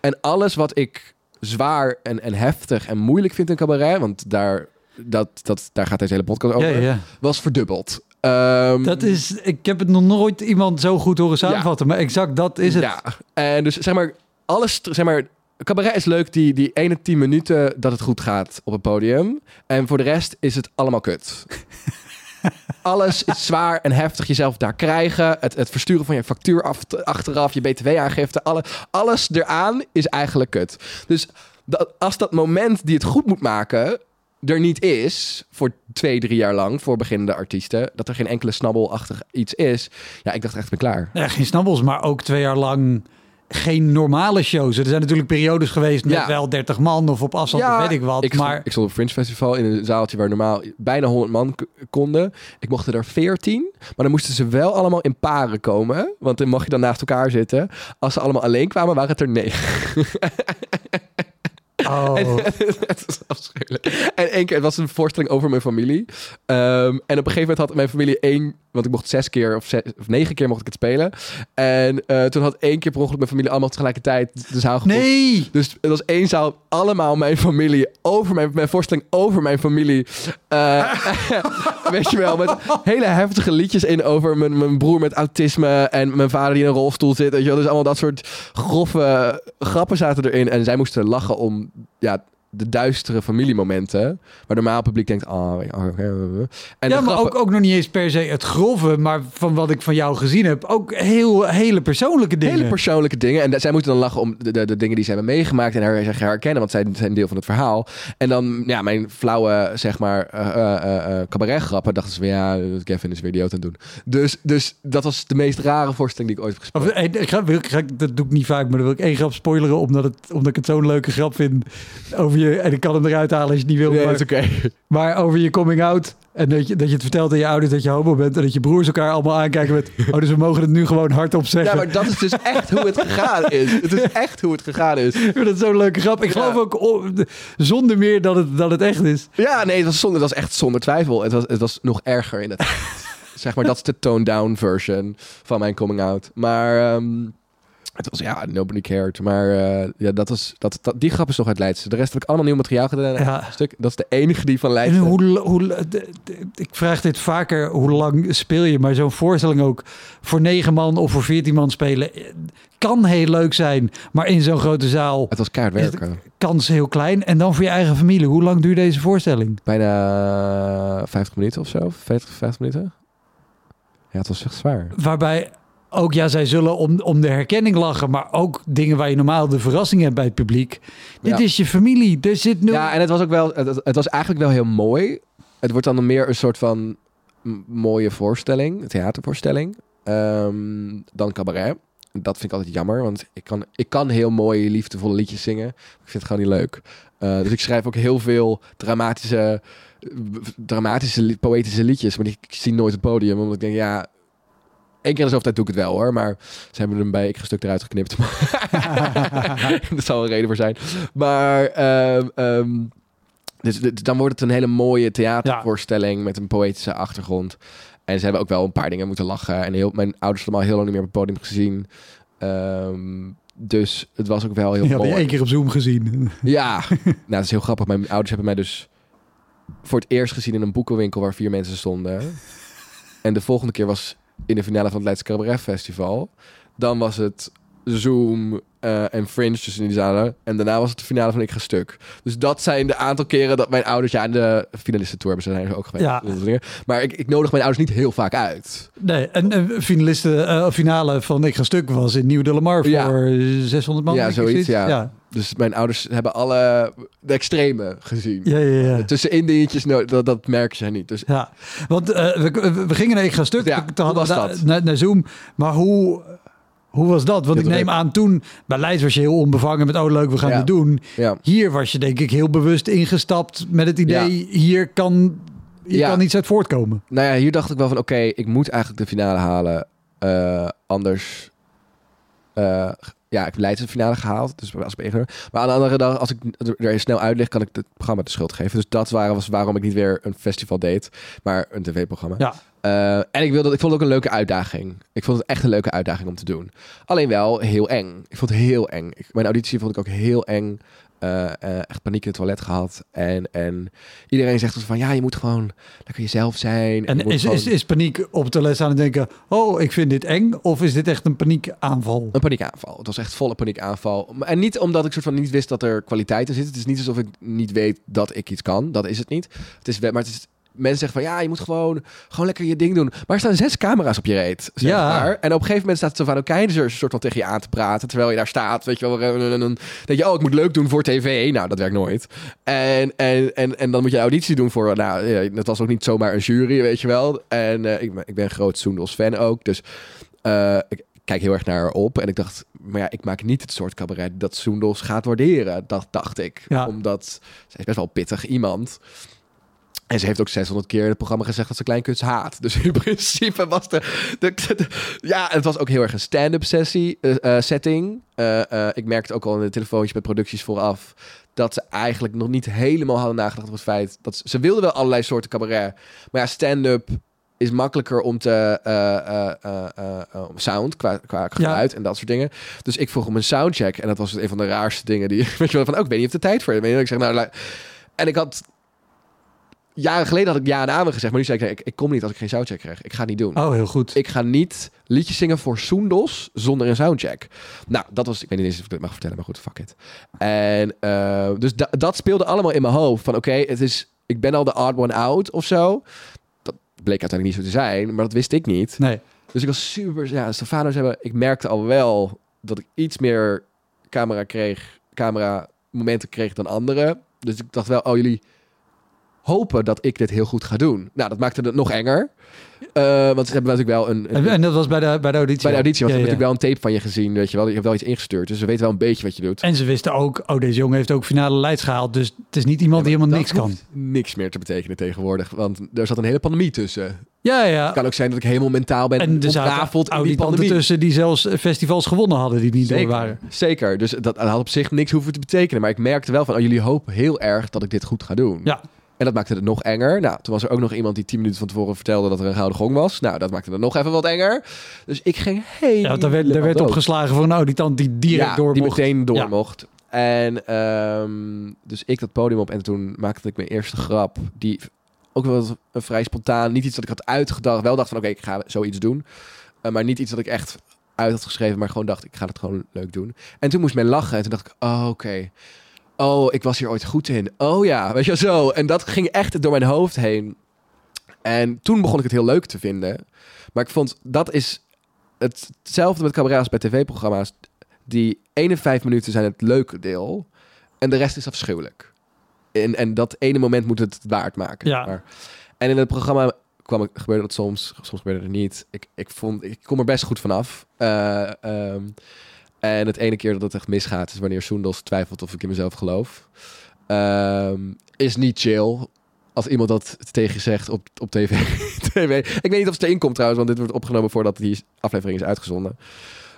En alles wat ik zwaar en, en heftig en moeilijk vind in cabaret, want daar, dat, dat, daar gaat deze hele podcast over, ja, ja. was verdubbeld. Ehm, Dat is, ik heb het nog nooit iemand zo goed horen samenvatten, maar exact dat is het. Ja, en dus zeg maar, alles, zeg maar, cabaret is leuk die, die ene tien minuten dat het goed gaat op het podium. En voor de rest is het allemaal kut. Alles is zwaar en heftig jezelf daar krijgen. Het, het versturen van je factuur af, achteraf, je btw-aangifte, alle, alles eraan is eigenlijk kut. Dus dat, als dat moment die het goed moet maken er niet is voor twee, drie jaar lang voor beginnende artiesten, dat er geen enkele snabbelachtig iets is. Ja, ik dacht echt, ik ben klaar. Ja, geen snabbels, maar ook twee jaar lang geen normale shows. Er zijn natuurlijk periodes geweest met Ja. wel 30 man of op afstand, of weet ik wat. Ik stond, maar ik stond op Fringe Festival in een zaaltje waar normaal bijna 100 man konden. Ik mocht er 14, maar dan moesten ze wel allemaal in paren komen. Want dan mag je dan naast elkaar zitten. Als ze allemaal alleen kwamen, waren het er negen. oh, het is afschuwelijk. En één keer, het was een voorstelling over mijn familie. Ehm, en op een gegeven moment had mijn familie één... Want ik mocht zes keer of, zes, of negen keer mocht ik het spelen. En eh, toen had één keer per ongeluk mijn familie allemaal tegelijkertijd de zaal geboekt. nee! Dus het was één zaal, allemaal mijn familie, over mijn, mijn voorstelling over mijn familie. Eh, weet je wel, met hele heftige liedjes in over mijn, mijn broer met autisme en mijn vader die in een rolstoel zit. Weet je wel. Dus allemaal dat soort grove grappen zaten erin. En zij moesten lachen om ja, de duistere familiemomenten. Waar normaal publiek denkt, ah, oh, oké, uh, uh. En ja, maar grappen- ook, ook nog niet eens per se het grove, maar van wat ik van jou gezien heb, ook heel, hele persoonlijke dingen. Hele persoonlijke dingen. En zij moeten dan lachen om de, de, de dingen die ze hebben meegemaakt en her, herkennen, want zij zijn deel van het verhaal. En dan, ja, mijn flauwe, zeg maar, eh eh, eh, eh, cabaretgrappen, dachten ze van, ja, Kevin is weer idioot aan het doen. Dus, dus dat was de meest rare voorstelling die ik ooit heb gespeeld. eh, ik ga, wil, ik- ga- dat doe ik niet vaak, maar dan wil ik één grap spoileren, omdat, het, omdat ik het zo'n leuke grap vind over je. En ik kan hem eruit halen als je het niet wil. Nee, maar, dat is oké. maar over je coming out. En dat je, dat je het vertelt aan je ouders dat je homo bent. En dat je broers elkaar allemaal aankijken met... Oh, dus we mogen het nu gewoon hardop Ja, zeggen. maar dat is dus echt hoe het gegaan is. Het is echt hoe het gegaan is. Ik vind dat zo'n leuke grap. Ik Ja. geloof ook oh, zonder meer dat het, dat het echt is. Ja, nee, het was, zonder, het was echt zonder twijfel. Het was, het was nog erger in het. zeg maar, dat is de toned down version van mijn coming out. Maar ehm, het was, ja, nobody cared. Maar eh, ja, dat was, dat, dat, die grap is nog uit Leidse. De rest heb ik allemaal nieuw materiaal gedaan. Ja. Stuk, dat is de enige die van En Leidse. hoe, hoe, de- de- ik vraag dit vaker, hoe lang speel je? Maar zo'n voorstelling ook voor negen man of voor veertien man spelen... eh, kan heel leuk zijn, maar in zo'n grote zaal... Het was keihard werken. kans heel klein. En dan voor je eigen familie. Hoe lang duurt deze voorstelling? Bijna 50 minuten of zo. 50, 50 minuten. Ja, het was echt zwaar. Waarbij ook, ja, zij zullen om, om de herkenning lachen, maar ook dingen waar je normaal de verrassing hebt bij het publiek. Dit Ja. is je familie. Er zit nu. Ja, en het was ook wel, het, het was eigenlijk wel heel mooi. Het wordt dan meer een soort van mooie voorstelling, theatervoorstelling, ehm, dan cabaret. Dat vind ik altijd jammer, want ik kan, ik kan heel mooie, liefdevolle liedjes zingen. Ik vind het gewoon niet leuk. Eh, dus ik schrijf ook heel veel dramatische, dramatische, poëtische liedjes, maar die, ik zie nooit het podium, omdat ik denk, ja, één keer in de zoveel tijd doe ik het wel hoor, maar ze hebben hem bij ik een stuk eruit geknipt. dat zal een reden voor zijn. Maar ehm, ehm, dus, dus dan wordt het een hele mooie theatervoorstelling met een poëtische achtergrond. En ze hebben ook wel een paar dingen moeten lachen. En heel, mijn ouders hadden al heel lang niet meer op het podium gezien. Ehm, dus het was ook wel heel je mooi. één keer op Zoom gezien. Ja, nou, dat is heel grappig. Mijn ouders hebben mij dus voor het eerst gezien in een boekenwinkel waar vier mensen stonden. En de volgende keer was in de finale van het Leidse Cabaret Festival. Dan was het Zoom eh, en Fringe tussen die zalen. En daarna was het de finale van Ik Ga Stuk. Dus dat zijn de aantal keren dat mijn ouders... Ja, de finalistentour hebben ze zijn ook geweest. Ja. Maar ik, ik nodig mijn ouders niet heel vaak uit. Nee, en een finaliste, eh, finale van Ik Ga Stuk was in Nieuw de Lamar voor Ja. 600 man. Ja, zoiets, ja. ja. Dus mijn ouders hebben alle de extreme gezien. Ja, ja, ja. Tussenin dingetjes, nou, dat, dat merken zij niet. Dus Ja, want eh, we, gingen naar Ik Ga Stuk. Ja, toen hadden we dat? Naar, naar Zoom. Maar hoe, hoe was dat? Want Ja, ik neem aan toen, bij Leids was je heel onbevangen met, oh leuk, we gaan het doen. Hier was je denk ik heel bewust ingestapt met het idee, hier kan, hier kan iets uit voortkomen. Nou ja, hier dacht ik wel van oké, ik moet eigenlijk de finale halen. Eh, anders. eh, ja, ik heb Leidse finale gehaald. Dus als even. Maar aan de andere dag, als ik er snel uitleg, kan ik het programma de schuld geven. Dus dat waren, was waarom ik niet weer een festival deed, maar een tv-programma. Ja. Eh, en ik, wilde, ik vond het ook een leuke uitdaging. Ik vond het echt een leuke uitdaging om te doen. Alleen wel heel eng. Ik vond het heel eng. Ik, mijn auditie vond ik ook heel eng. Eh, eh, echt paniek in het toilet gehad. En, en iedereen zegt dus van ja, je moet gewoon lekker jezelf zijn. En je moet is, gewoon- is, is paniek op het toilet aan het denken, oh ik vind dit eng? Of is dit echt een paniekaanval? Een paniekaanval. Het was echt volle paniekaanval. En niet omdat ik soort van niet wist dat er kwaliteit in zit. Het is niet alsof ik niet weet dat ik iets kan. Dat is het niet. Het is, maar het is, mensen zeggen van ja, je moet gewoon, gewoon lekker je ding doen. Maar er staan zes camera's op je reet. Zeg Ja. maar. En op een gegeven moment staat een keizer een soort van tegen je aan te praten. Terwijl je daar staat. Weet je wel. En dan denk je, oh, ik moet leuk doen voor tv. Nou, dat werkt nooit. En, en, en, en dan moet je auditie doen voor. Nou, ja, dat was ook niet zomaar een jury, weet je wel. En eh, ik, ben- ik ben een groot Soendels fan ook. Dus eh, ik kijk heel erg naar haar op. En ik dacht, maar ja, ik maak niet het soort cabaret dat Soendels gaat waarderen. Dat dacht ik. Ja. Omdat zij is best wel pittig iemand. En ze heeft ook 600 keer in het programma gezegd dat ze kleinkunst haat. Dus in principe was de... de, de- ja, het was ook heel erg een stand-up sessie, eh, eh, setting. Eh, ik merkte ook al in de telefoontjes met producties vooraf... dat ze eigenlijk nog niet helemaal hadden nagedacht over het feit... dat ze, ze wilden wel allerlei soorten cabaret. Maar ja, stand-up is makkelijker om te... sound, qua, qua geluid en dat soort dingen. Dus ik vroeg om een soundcheck. En dat was een van de raarste dingen die... Weet je wel, van, ook ik weet niet of de tijd voor je. Ik zeg, nou... En ik had jaren geleden had ik ja en amen gezegd. Maar nu zei ik, nee, ik, ik kom niet als ik geen soundcheck krijg. Ik ga het niet doen. Oh, heel goed. Ik ga niet liedjes zingen voor Soendos zonder een soundcheck. Nou, dat was... Ik weet niet eens of ik dit mag vertellen, maar goed, fuck it. En eh, dus da- dat speelde allemaal in mijn hoofd. Van oké, het is... Ik ben al de odd one out of zo. Dat bleek uiteindelijk niet zo te zijn, maar dat wist ik niet. Nee. Dus ik was super... Ja, Stefano's hebben... Ik merkte al wel dat ik iets meer camera kreeg... Camera momenten kreeg dan anderen. Dus ik dacht wel, oh jullie hopen dat ik dit heel goed ga doen. Nou, dat maakte het nog enger. Eh, want ze hebben natuurlijk wel een... een- En, dat was bij de, bij de auditie? bij de auditie, want Ja, ja. natuurlijk wel een tape van je gezien, weet je wel. Je hebt wel iets ingestuurd, dus ze weten wel een beetje wat je doet. En ze wisten ook, oh, deze jongen heeft ook finale leids gehaald. Dus het is niet iemand die Ja, helemaal niks kan. niks meer te betekenen tegenwoordig, want er zat een hele pandemie tussen. Ja, ja. Het kan ook zijn dat ik helemaal mentaal ben en ontrafeld in die pandemie. tussen die zelfs festivals gewonnen hadden die niet door Zeker, waren. zeker. Dus dat, dat had op zich niks hoeven te betekenen. Maar ik merkte wel van, oh, jullie hopen heel erg dat ik dit goed ga doen. Ja. En dat maakte het nog enger. Nou, toen was er ook nog iemand die tien minuten van tevoren vertelde dat er een gouden gong was. Nou, dat maakte het nog even wat enger. Dus ik ging helemaal Ja, daar werd, daar werd opgeslagen voor een auditant die direct ja, door die mocht. meteen door Ja. mocht. En ehm, dus ik dat podium op en toen maakte ik mijn eerste grap. Die ook wel een vrij spontaan, niet iets dat ik had uitgedacht. Wel dacht van oké, ik ga zoiets doen. Eh, maar niet iets dat ik echt uit had geschreven, maar gewoon dacht ik ga het gewoon leuk doen. En toen moest men lachen en toen dacht ik, oh oké. Oh, ik was hier ooit goed in. Oh ja, weet je zo. En dat ging echt door mijn hoofd heen. En toen begon ik het heel leuk te vinden. Maar ik vond, dat is het- hetzelfde met cabaret als bij tv-programma's. Die 51 minuten zijn het leuke deel. En de rest is afschuwelijk. En, en dat ene moment moet het waard maken. Ja. Maar. En in het programma kwam ik, gebeurde dat soms. Soms gebeurde het niet. Ik, ik, vond, ik kom er best goed vanaf. Ehm, en het ene keer dat het echt misgaat... is wanneer Soendels twijfelt of ik in mezelf geloof. Ehm, is niet chill. Als iemand dat tegen je zegt op, op tv. TV. Ik weet niet of het erin komt trouwens, want dit wordt opgenomen voordat die aflevering is uitgezonden.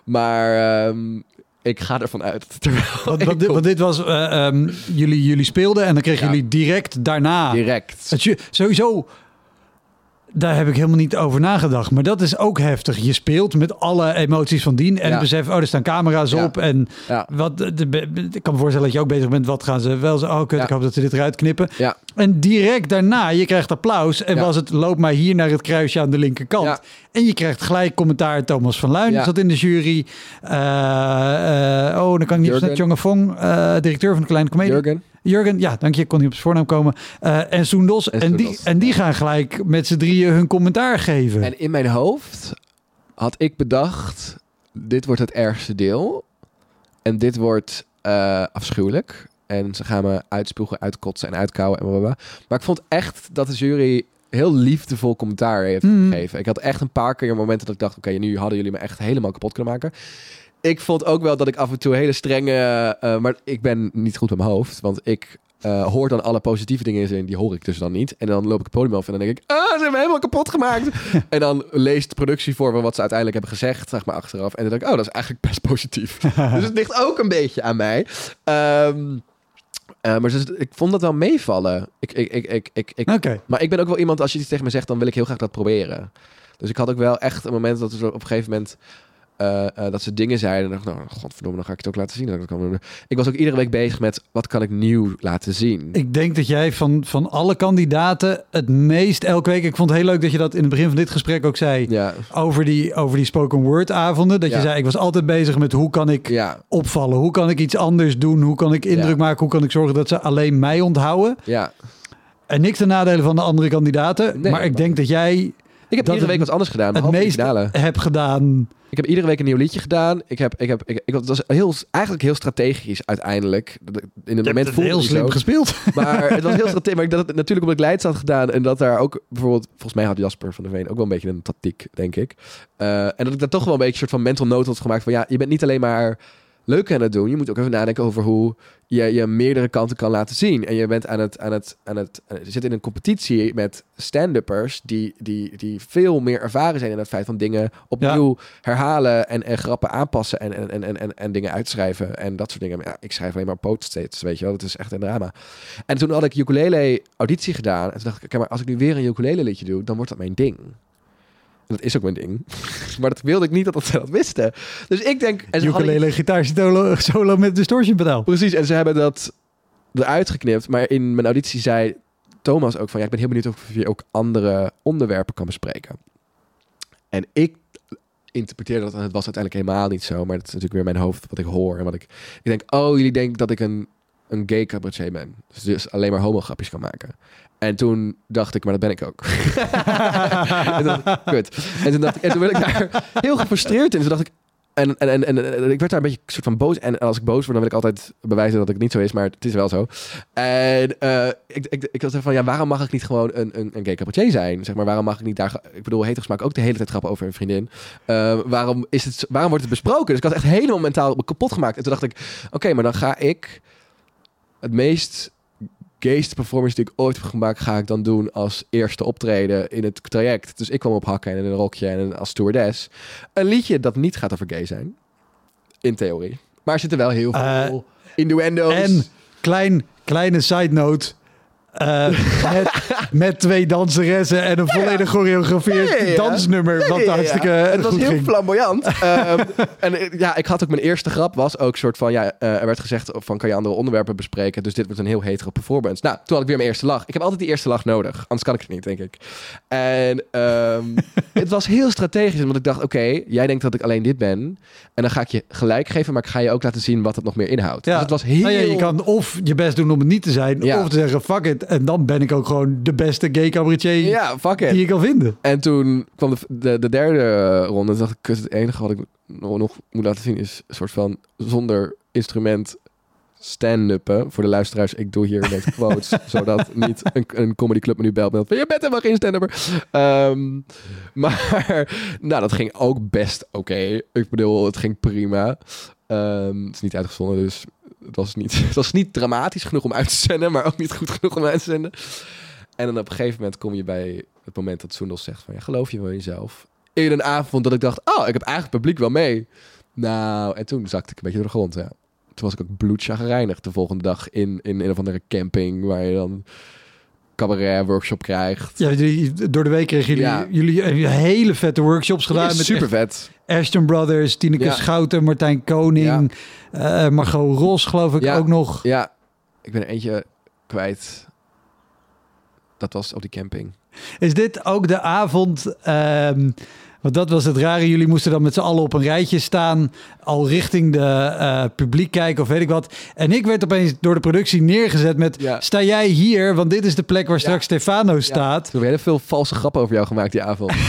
Maar ehm, ik ga ervan uit er Want, want, dit, in want dit was, eh, ehm, jullie, jullie speelden en dan kregen Ja. jullie direct daarna... direct. Het sowieso, daar heb ik helemaal niet over nagedacht. Maar dat is ook heftig. Je speelt met alle emoties van dien. En Ja. besef, oh, er staan camera's Ja. op. En Ja, wat, de, ik kan me voorstellen dat je ook bezig bent. Wat gaan ze wel zo? Oh, kut, ik hoop dat ze dit eruit knippen. ja, En direct daarna, je krijgt applaus. En was het, loop maar hier naar het kruisje aan de linkerkant. En je krijgt gelijk commentaar. Thomas van Luijn zat in de jury. Eh, eh, oh, dan kan ik niet Jonge Fong, eh, directeur van de Kleine Comedie. Jurgen. Jurgen, ja, dank je. Ik kon niet op zijn voornaam komen. Eh, en Soendos. En En, die, en die gaan gelijk met z'n drieën hun commentaar geven. En in mijn hoofd had ik bedacht: dit wordt het ergste deel. En dit wordt eh, afschuwelijk. En ze gaan me uitspoegen, uitkotsen en uitkouwen en blablabla. Maar ik vond echt dat de jury heel liefdevol commentaar heeft Mhm. gegeven. Ik had echt een paar keer momenten dat ik dacht... oké, nu hadden jullie me echt helemaal kapot kunnen maken. Ik vond ook wel dat ik af en toe hele strenge... eh, maar ik ben niet goed met mijn hoofd. Want ik eh, hoor dan alle positieve dingen in die hoor ik dus dan niet. En dan loop ik het podium af en dan denk ik... ah, ze hebben me helemaal kapot gemaakt. en dan leest de productie voor me wat ze uiteindelijk hebben gezegd, zeg maar, achteraf. En dan denk ik, oh, dat is eigenlijk best positief. dus het ligt ook een beetje aan mij. Ehm, eh, maar dus, ik vond dat wel meevallen. Ik, ik, ik, ik, ik, maar ik ben ook wel iemand, als je iets tegen me zegt, dan wil ik heel graag dat proberen. Dus ik had ook wel echt een moment dat er op een gegeven moment... eh, eh, dat ze dingen zeiden. En dacht, nou, godverdomme, dan ga ik het ook laten zien. Dat ik, het kan doen. ik was ook iedere week bezig met, wat kan ik nieuw laten zien? Ik denk dat jij van, van alle kandidaten het meest elke week... Ik vond het heel leuk dat je dat in het begin van dit gesprek ook zei... ja, over die, over die spoken word avonden. Dat Ja. je zei, ik was altijd bezig met hoe kan ik ja, opvallen? Hoe kan ik iets anders doen? Hoe kan ik indruk maken? Hoe kan ik zorgen dat ze alleen mij onthouden? ja. En niks ten nadele van de andere kandidaten. Nee, maar ik denk dat jij Ik heb Dat iedere week wat anders gedaan. het meest finale. hebt gedaan. Ik heb iedere week een nieuw liedje gedaan. Ik heb, ik heb, ik, ik, het was heel, eigenlijk heel strategisch uiteindelijk. In het moment het voelde heel het slim zo. gespeeld. Maar het was heel strategisch. Maar ik dat het natuurlijk omdat ik Leids had gedaan. En dat daar ook bijvoorbeeld... Volgens mij had Jasper van der Veen ook wel een beetje een tactiek, denk ik. Eh, en dat ik daar toch wel een beetje een soort van mental note had gemaakt. Van ja, je bent niet alleen maar leuk aan het doen. Je moet ook even nadenken over hoe je je meerdere kanten kan laten zien. En je bent aan het... Aan het, aan het je zit in een competitie met stand-uppers... Die, die, die veel meer ervaren zijn in het feit van dingen opnieuw herhalen... en, en grappen aanpassen en, en, en, en, en, en dingen uitschrijven en dat soort dingen. Ja, ik schrijf alleen maar post-its, weet je wel. Dat is echt een drama. En toen had ik ukulele auditie gedaan. En toen dacht ik, oké, maar als ik nu weer een ukulele liedje doe... dan wordt dat mijn ding. Dat is ook mijn ding. maar dat wilde ik niet dat ze dat wisten. Dus ik denk... En ze hadden- Ukulele, gitaar, solo, solo met distortion pedaal. Precies, en ze hebben dat eruit geknipt. Maar in mijn auditie zei Thomas ook van... Ja, ik ben heel benieuwd of je ook andere onderwerpen kan bespreken. En ik interpreteerde dat en het was uiteindelijk helemaal niet zo. Maar dat is natuurlijk weer mijn hoofd wat ik hoor. En wat ik, ik denk, oh, jullie denken dat ik een, een gay cabaretier ben. Dus, dus alleen maar homo-grapjes kan maken. En toen dacht ik, maar dat ben ik ook. en, toen dacht ik. En toen, dacht ik, en toen werd ik daar heel gefrustreerd in. Toen dacht ik, en, en, en, en, ik werd daar een beetje soort van boos. En als ik boos word, dan wil ik altijd bewijzen dat het niet zo is. Maar het is wel zo. En eh, ik, ik, ik van, ja, waarom mag ik niet gewoon een, een, een gay cabaretier zijn? Zeg maar, waarom mag ik niet daar... Ik bedoel, heters maken ook de hele tijd grappen over een vriendin. Eh, waarom, is het, waarom wordt het besproken? Dus ik had echt helemaal mentaal kapot gemaakt. En toen dacht ik, oké, maar dan ga ik het meest gayste performance die ik ooit heb gemaakt, ga ik dan doen als eerste optreden in het traject. Dus ik kwam op hakken en in een rokje en als stewardess. Een liedje dat niet gaat over gay zijn. In theorie. Maar er zitten wel heel veel innuendo's. En klein, kleine side note. Eh, met, met twee danseressen en een volledig ja. dansnummer. Wat Ja, ja, ja. hartstikke Het was heel ging. flamboyant. Ehm, en eh, ja, ik had ook mijn eerste grap was ook soort van ja, eh, er werd gezegd van kan je andere onderwerpen bespreken. Dus dit wordt een heel hetero performance. Nou, toen had ik weer mijn eerste lach. Ik heb altijd die eerste lach nodig, anders kan ik het niet, denk ik. En ehm, het was heel strategisch, want ik dacht oké, jij denkt dat ik alleen dit ben, en dan ga ik je gelijk geven, maar ik ga je ook laten zien wat het nog meer inhoudt. Ja. Dus het was heel. Nou ja, je kan of je best doen om het niet te zijn, of te zeggen fuck it. En dan ben ik ook gewoon de beste gay cabaretier Ja, fuck it. die je kan vinden. En toen kwam de, de, de derde ronde. En dacht ik, het enige wat ik nog, moet laten zien is een soort van zonder instrument stand-uppen. Voor de luisteraars, ik doe hier net quotes. zodat niet een, een comedyclub me nu belt met van, je bent helemaal geen stand-upper. Ehm, maar, nou, dat ging ook best oké. Ik bedoel, het ging prima. Ehm, het is niet uitgezonden, dus het was niet, het was niet dramatisch genoeg om uit te zenden. Maar ook niet goed genoeg om uit te zenden. En dan op een gegeven moment kom je bij het moment dat Soendel zegt van... Ja, geloof je wel in jezelf? In een avond dat ik dacht... Oh, ik heb eigenlijk publiek wel mee. Nou, en toen zakte ik een beetje door de grond, ja. Toen was ik ook bloedchagrijnig de volgende dag in, in een of andere camping... waar je dan cabaret workshop krijgt. Ja, door de week kregen jullie, Ja. jullie hele vette workshops gedaan. met super echt vet. Ashton Brothers, Tineke Ja. Schouten, Martijn Koning, eh, Margot Ros geloof ik Ja. ook nog. Ja, ik ben er eentje kwijt. Dat was op die camping. Is dit ook de avond... ehm, want dat was het rare. Jullie moesten dan met z'n allen op een rijtje staan. Al richting de eh, publiek kijken of weet ik wat. En ik werd opeens door de productie neergezet met... Ja. Sta jij hier? Want dit is de plek waar Ja. straks Stefano staat. Toen hebben we heel veel valse grappen over jou gemaakt die avond.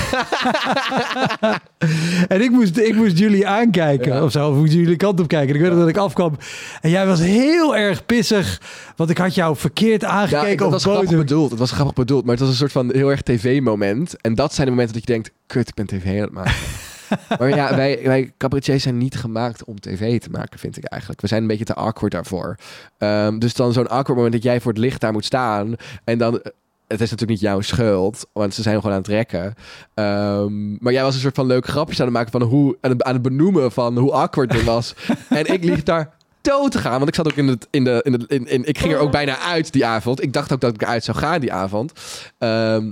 En ik moest, ik moest jullie aankijken. Ja. Of zo. Of moest jullie kant op kijken. En ik weet dat ik afkwam. En jij was heel erg pissig. Want ik had jou verkeerd Ja, aangekeken. ik- dat was grappig bedoeld. Het was grappig bedoeld, maar het was een soort van heel erg tv-moment. En dat zijn de momenten dat je denkt, kut, ik ben tv aan het maken. maar ja, wij, wij cabaretiers zijn niet gemaakt om tv te maken, vind ik eigenlijk. We zijn een beetje te awkward daarvoor. Ehm, dus dan zo'n awkward moment dat jij voor het licht daar moet staan. En dan... eh, Het is natuurlijk niet jouw schuld, want ze zijn gewoon aan het rekken. Ehm, maar jij was een soort van leuke grapjes aan het maken van hoe... Aan het, benoemen van hoe awkward dit was. en ik liep daar dood te gaan. Want ik zat ook in het. In de, in het in, in, ik ging er ook bijna uit die avond. Ik dacht ook dat ik eruit zou gaan die avond. Ehm,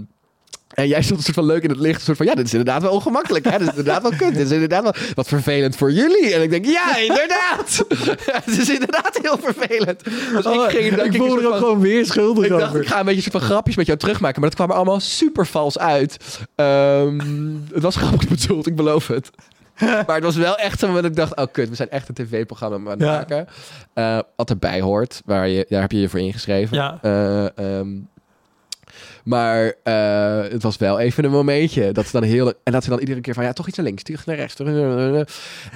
en jij stond een soort van leuk in het licht. Een soort van, ja, dit is inderdaad wel ongemakkelijk. Hè? Dit is inderdaad wel kut. Dit is inderdaad wel wat vervelend voor jullie. En ik denk, ja, inderdaad. Het is inderdaad heel vervelend. Dus Oh, ik ging, ik ik voelde er ook van- gewoon weer schuldig ik dacht, ik ga een beetje soort van grapjes met jou terugmaken. Maar dat kwam er allemaal super vals uit. Ehm, het was grappig bedoeld, ik beloof het. Maar het was wel echt zo dat ik dacht... Oh kut, we zijn echt een tv-programma aan het Ja. maken. Eh, wat erbij hoort, waar je, daar heb je je voor ingeschreven. Ja. Eh, ehm, Maar eh, het was wel even een momentje. Dat ze dan heel... En dat ze dan iedere keer van... Ja, toch iets naar links, terug naar rechts.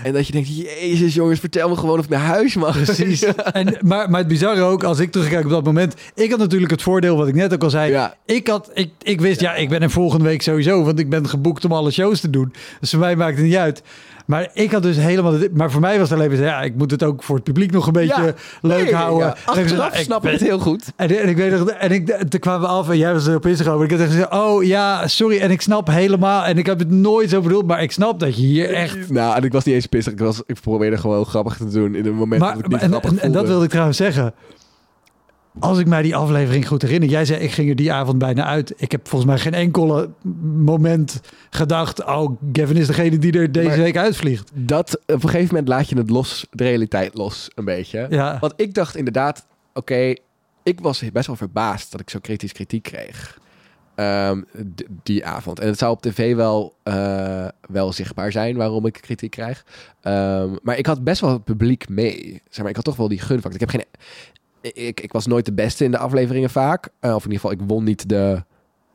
En dat je denkt... Jezus jongens, vertel me gewoon of ik naar huis mag. Precies. En, maar, maar het bizarre ook, als ik terugkijk op dat moment... Ik had natuurlijk het voordeel, wat ik net ook al zei... Ja. Ik, had, ik, ik wist, ja. ik ben er volgende week sowieso... want ik ben geboekt om alle shows te doen. Dus voor mij maakt het niet uit. Maar ik had dus helemaal... Maar voor mij was het alleen. Ja, ik moet het ook voor het publiek nog een beetje Ja. leuk Nee, houden. ja. Achteraf nou, ik snap ik het heel goed. En, en ik weet nog, en ik, toen kwamen we af en jij was er op Instagram. En ik had echt gezegd, oh ja, sorry. En ik snap helemaal, en ik heb het nooit zo bedoeld, maar ik snap dat je hier echt... Nou, en ik was niet eens pissig. Ik, was, ik probeerde gewoon grappig te doen in een moment Maar, dat ik niet grappig en, en dat wilde ik trouwens zeggen. Als ik mij die aflevering goed herinner, jij zei ik ging er die avond bijna uit. Ik heb volgens mij geen enkele moment gedacht, oh, Gavin is degene die er deze Maar- week uitvliegt. Dat, op een gegeven moment laat je het los, de realiteit los, een beetje. Ja, Want ik dacht inderdaad, oké, ik was best wel verbaasd dat ik zo kritisch kritiek kreeg. Ehm, die avond. En het zou op tv wel, eh, wel zichtbaar zijn waarom ik kritiek krijg. Ehm, maar ik had best wel het publiek mee. Zeg maar, ik had toch wel die gunfactor. Ik heb geen... Ik, ik was nooit de beste in de afleveringen vaak. Eh, of in ieder geval, ik won niet de,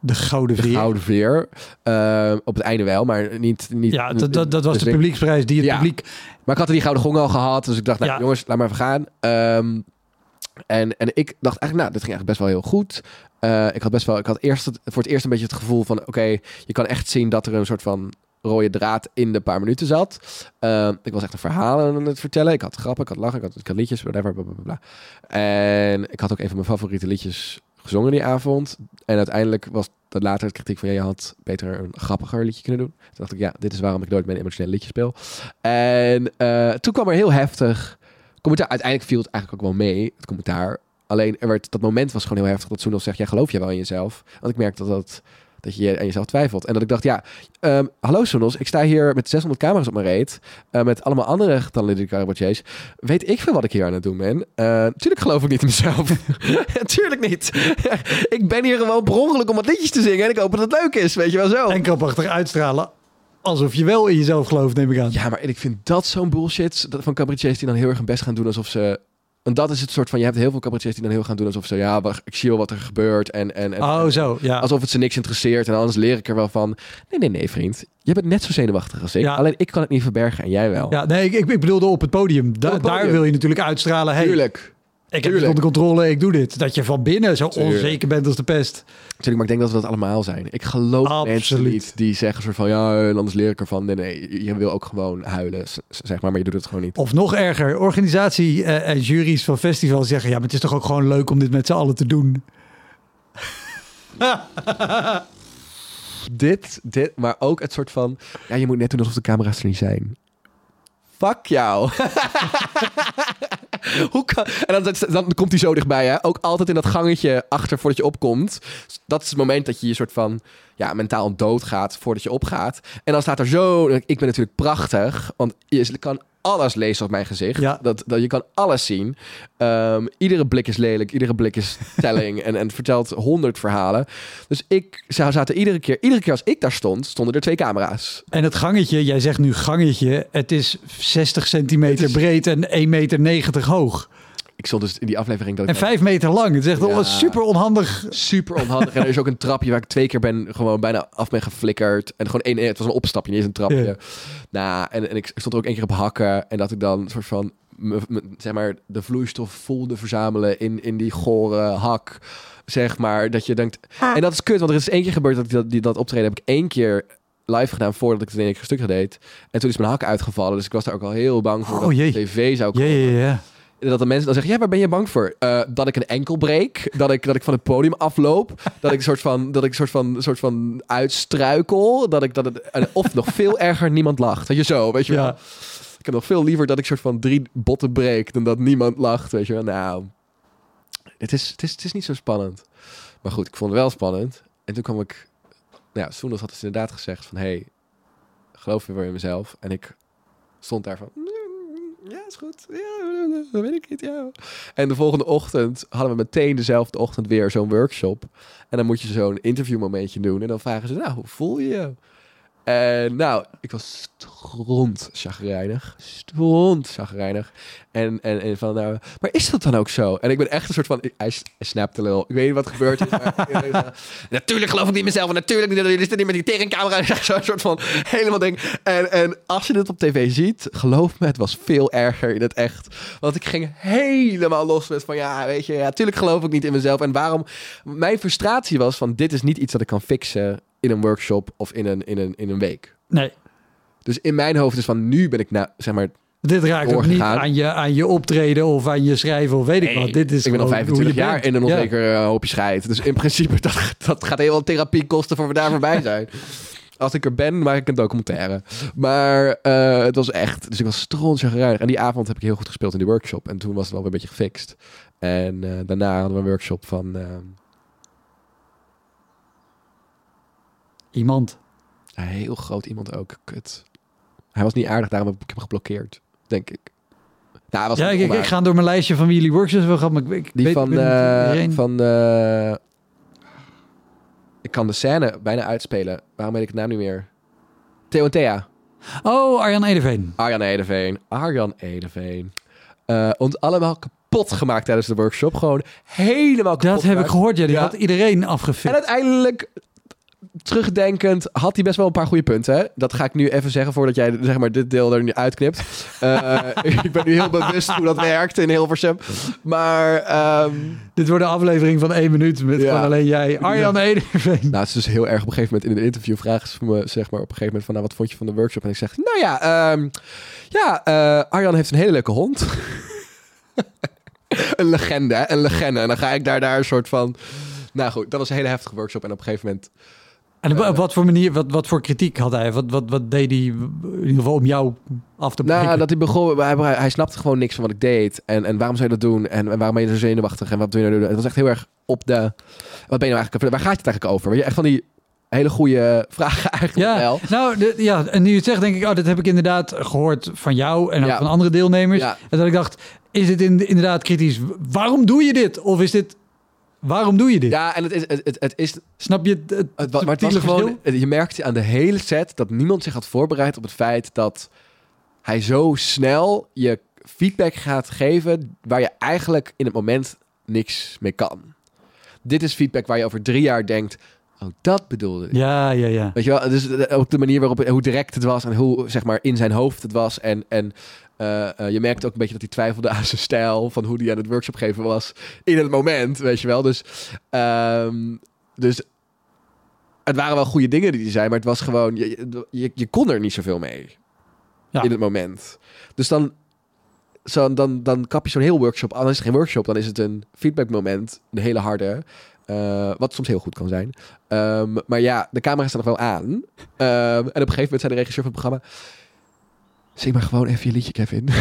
de gouden de vier. gouden veer. Ehm, op het einde wel, maar niet... niet Ja, dat, dat, dat was dus de publieksprijs die het Ja. publiek... maar ik had die gouden gong al gehad. Dus ik dacht, nou Ja. jongens, laat maar even gaan. Ehm, en, en ik dacht eigenlijk, nou, dit ging eigenlijk best wel heel goed. Eh, ik had best wel, ik had eerst het, voor het eerst een beetje het gevoel van, oké, je kan echt zien dat er een soort van rode draad in de paar minuten zat. Ehm, ik was echt een verhaal aan het vertellen. Ik had grappen, ik had lachen, ik had, liedjes, whatever, bla, bla. En ik had ook een van mijn favoriete liedjes gezongen die avond. En uiteindelijk was dat later het kritiek van, ja, je had beter een grappiger liedje kunnen doen. Toen dacht ik, ja, dit is waarom ik nooit mijn emotionele liedje speel. En eh, toen kwam er heel heftig commentaar. Uiteindelijk viel het eigenlijk ook wel mee, het commentaar. Alleen, er werd, dat moment was gewoon heel heftig dat Soenel zegt, ja, geloof je wel in jezelf? Want ik merkte dat, dat, dat je aan jezelf twijfelt. En dat ik dacht, ja, ehm, hallo Soenels, ik sta hier met 600 camera's op mijn reet. eh, met allemaal andere getalenteerde cabaretiers. Weet ik veel wat ik hier aan het doen ben? Eh tuurlijk geloof ik niet in mezelf. tuurlijk niet. ik ben hier gewoon per ongeluk om wat liedjes te zingen. En ik hoop dat het leuk is, weet je wel zo. En krampachtig uitstralen. Alsof je wel in jezelf gelooft, neem ik aan. Ja, maar ik vind dat zo'n bullshit dat van cabaretiers die dan heel erg hun best gaan doen alsof ze... En dat is het soort van, je hebt heel veel cabaretiers die dan heel gaan doen alsof ze, ja, wacht, ik zie wel wat er gebeurt en... en, en Oh, zo, ja. Alsof het ze niks interesseert en anders leer ik er wel van. Nee, nee, nee, vriend. Je bent net zo zenuwachtig als ik. Ja. Alleen ik kan het niet verbergen en jij wel. Ja, nee, ik, ik, ik bedoelde op het podium. Da- Op het podium. Daar wil je natuurlijk uitstralen. Hey, Tuurlijk. Ik heb het tuurlijk. onder controle, ik doe dit. Dat je van binnen zo Tuurlijk. onzeker bent als de pest. Tuurlijk, maar ik denk dat we dat allemaal zijn. Ik geloof mensen Absoluut. niet die zeggen soort van, ja, anders leer ik ervan. Nee, nee, je wil ook gewoon huilen, zeg maar, maar je doet het gewoon niet. Of nog erger, organisatie eh, en juries van festivals zeggen... ja, maar het is toch ook gewoon leuk om dit met z'n allen te doen. Dit, dit, maar ook het soort van, ja, je moet net doen alsof de camera's er niet zijn. Fuck jou. Hoe kan... En dan, dan komt hij zo dichtbij, hè? Ook altijd in dat gangetje achter voordat je opkomt. Dat is het moment dat je je soort van ja, mentaal doodgaat voordat je opgaat. En dan staat er zo... Ik ben natuurlijk prachtig, want je kan alles lezen op mijn gezicht. Ja. Dat, dat, je kan alles zien. Ehm, iedere blik is lelijk, iedere blik is telling en, en vertelt honderd verhalen. Dus ik zou zaten iedere keer, iedere keer als ik daar stond, stonden er twee camera's. En het gangetje, jij zegt nu gangetje... het is 60 centimeter is- breed en 1,90 meter hoog. Ik stond dus in die aflevering dat ik En 5 meter lang. Het is echt Ja. wel super onhandig. super onhandig. en er is ook een trapje waar ik twee keer ben gewoon bijna af ben geflikkerd. En gewoon één, het was een opstapje, niet eens een trapje. Ja. Nou, en, en ik stond er ook één keer op hakken. En dat ik dan soort van, me- me- zeg maar, de vloeistof voelde verzamelen in, in die gore hak. Zeg maar, dat je denkt... En dat is kut, want er is één keer gebeurd dat ik dat, die, dat optreden heb ik één keer live gedaan voordat ik het in één keer stuk deed. En toen is mijn hak uitgevallen. Dus ik was daar ook al heel bang voor Oh, dat jee. de tv zou Ja, komen. ja, ja. Dat de mensen dan zeggen, ja, waar ben je bang voor? Eh, dat ik een enkel breek, dat ik, dat ik van het podium afloop, dat ik een soort van, dat ik soort van, soort van uitstruikel, dat ik dat het, of nog veel erger, niemand lacht. Weet je zo, weet je wel? Ja. Ik heb nog veel liever dat ik soort van drie botten breek dan dat niemand lacht, weet je wel? Nou, het is, het is, het is niet zo spannend. Maar goed, ik vond het wel spannend. En toen kwam ik, nou ja, Soendos had dus inderdaad gezegd van, hey, geloof je weer in mezelf? En ik stond daar van, ja, is goed. Ja, dat weet ik niet, ja. En de volgende ochtend hadden we meteen dezelfde ochtend weer zo'n workshop. En dan moet je zo'n interviewmomentje doen. En dan vragen ze, nou, hoe voel je je? En nou, ik was stront chagrijnig. Stront chagrijnig. En, en, en van, nou, maar is dat dan ook zo? En ik ben echt een soort van, hij, hij snapte lul. Ik weet niet wat gebeurd is. Natuurlijk geloof ik niet mezelf. Natuurlijk niet, jullie zitten niet met die tegencamera. Zo'n soort van helemaal ding. En, en als je dit op tv ziet, geloof me, het was veel erger in het echt. Want ik ging helemaal los met van, ja, weet je, ja, natuurlijk geloof ik niet in mezelf. En waarom, mijn frustratie was van, dit is niet iets dat ik kan fixen in een workshop of in een, in een, in een week. Nee. Dus in mijn hoofd is van nu ben ik nou, zeg maar, Dit raakt ook niet aan je, aan je optreden of aan je schrijven of weet ik wat. Dit is ik ben al gewoon hoe 25 je jaar bent. in een Ja. onzeker eh, hoopje scheid. Dus in principe, dat, dat gaat heel veel therapie kosten voor we daar voorbij zijn. Als ik er ben, maak ik een documentaire. Maar eh, het was echt... Dus ik was strontjagrijnig. En die avond heb ik heel goed gespeeld in die workshop. En toen was het wel weer een beetje gefixt. En eh, daarna hadden we een workshop van... Iemand. een heel groot iemand ook. Kut. Hij was niet aardig, daarom heb ik hem geblokkeerd. Denk ik. Nou, was Ja, ik, ik, ik onaardig. ga door mijn lijstje van wie jullie workshops. Maar ik, ik Die weet, van, iedereen. van eh, ik kan de scène bijna uitspelen. Waarom weet ik het naam niet meer? Theo en Thea. Oh, Arjan Edeveen. Arjan Edeveen. Arjan Edeveen. Eh, ons allemaal kapot gemaakt tijdens de workshop. Gewoon helemaal kapot Dat heb ik gehoord. Ja, die Ja. had iedereen En afgefikt. uiteindelijk, terugdenkend, had hij best wel een paar goede punten. Hè? Dat ga ik nu even zeggen voordat jij zeg maar, dit deel er nu uitknipt. Eh, ik ben nu heel bewust hoe dat werkt in Hilversum. Maar ehm, Dit wordt een aflevering van één minuut met Ja. alleen jij. Arjan Edeveen. Nou, het is dus heel erg op een gegeven moment in een interview vragen ze me zeg maar op een gegeven moment van nou wat vond je van de workshop en ik zeg nou ja ehm, ja eh, Arjan heeft een hele leuke hond een legende hè? een legende en dan ga ik daar daar een soort van nou goed dat was een hele heftige workshop en op een gegeven moment En op, op wat voor manier, wat, wat voor kritiek had hij? Wat, wat, wat deed hij in ieder geval om jou af te breken? nou dat hij begon hij, hij, snapte gewoon niks van wat ik deed en, en waarom zou je dat doen en, en waarom ben je zo zenuwachtig en wat doe je nou doen het was echt heel erg op de wat ben je nou eigenlijk waar gaat het eigenlijk over weet je echt van die hele goede vragen eigenlijk Ja, wel nou, de, ja, en nu je het zegt, denk ik, oh, dat heb ik inderdaad gehoord van jou en ook Ja. van andere deelnemers. ja En dat ik dacht, is dit in, inderdaad kritisch? Waarom doe je dit? Of is dit, waarom doe je dit? ja en het is het, het, het is Snap je het, het, maar het was gewoon, je merkte aan de hele set dat niemand zich had voorbereid op het feit dat hij zo snel je feedback gaat geven waar je eigenlijk in het moment niks mee kan. Dit is feedback waar je over drie jaar denkt, oh dat bedoelde ik. Ja, ja, ja. Weet je wel, dus de- ook de manier waarop, hoe direct het was en hoe, zeg maar, in zijn hoofd het was. En, en eh, eh, je merkte ook een beetje dat hij twijfelde aan zijn stijl, van hoe hij aan het workshop geven was in het moment, weet je wel. Dus, ehm, dus het waren wel goede dingen die hij zei, maar het was gewoon, je, je, je kon er niet zoveel mee Ja. in het moment. Dus dan, zo, dan, dan kap je zo'n heel workshop. Dan is het geen workshop, dan is het een feedbackmoment, een hele harde. eh, wat soms heel goed kan zijn. Ehm, maar ja, de camera staat nog wel aan. Ehm, en op een gegeven moment zei de regisseur van het programma... Zing maar gewoon even je liedje, Kevin. dus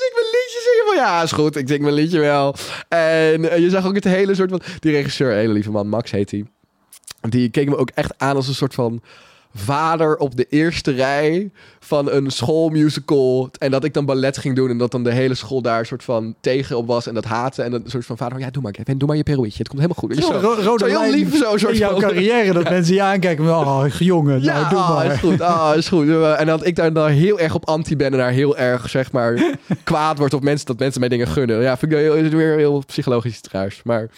ik mijn liedje zingen van... Ja, is goed, ik zing mijn liedje wel. En eh, je zag ook het hele soort van... Die regisseur, hele lieve man, Max heet hij. Die keek me ook echt aan als een soort van vader op de eerste rij van een schoolmusical. En dat ik dan ballet ging doen en dat dan de hele school daar een soort van tegen op was en dat haatte. En dat een soort van vader, ja, doe maar, Kevin, doe maar je peruitje. Het komt helemaal goed. Zo. ro- rode Zo heel lief, zo, soort in jouw carrière, dat mensen je aankijken. Oh, jongen, Ja, nou, doe ah, maar. is goed, ah, is goed. En dat ik daar dan heel erg op anti ben en daar heel erg, zeg maar, kwaad word op mensen, dat mensen mij dingen gunnen. Ja, vind ik heel, weer heel psychologisch trouwens. Maar,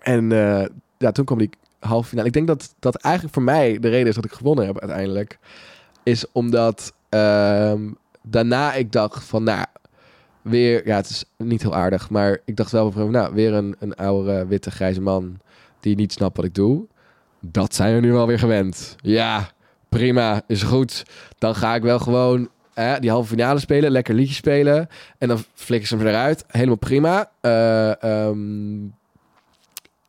en eh, ja, toen kwam die halve finale. Ik denk dat dat eigenlijk voor mij de reden is dat ik gewonnen heb uiteindelijk. Is omdat ehm, daarna ik dacht van, nou, weer, ja, het is niet heel aardig, maar ik dacht wel van, nou, weer een, een oude, witte, grijze man die niet snapt wat ik doe. Dat zijn we nu wel weer gewend. Ja, prima, is goed. Dan ga ik wel gewoon die halve finale spelen, lekker liedje spelen. En dan flikken ze hem eruit. Helemaal prima. Ehm,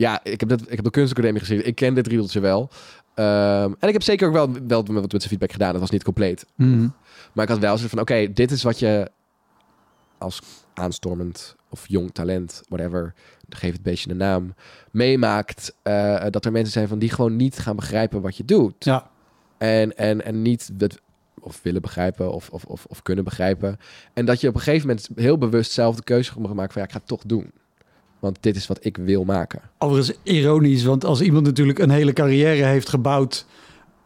ja, ik heb, dat, ik heb de kunstacademie gezien. Ik ken dit riedeltje wel. Ehm, en ik heb zeker ook wel, wel wat met zijn feedback gedaan. Dat was niet compleet. Mhm. Maar ik had wel zoiets van, oké, dit is wat je als aanstormend of jong talent, whatever, geef het beestje een naam, meemaakt. eh, dat er mensen zijn van die gewoon niet gaan begrijpen wat je doet. Ja. En, en, en niet dat, of willen begrijpen of, of, of, of kunnen begrijpen. En dat je op een gegeven moment heel bewust zelf de keuze mag maken van ja, ik ga het toch doen. Want dit is wat ik wil maken. Overigens ironisch, want als iemand natuurlijk een hele carrière heeft gebouwd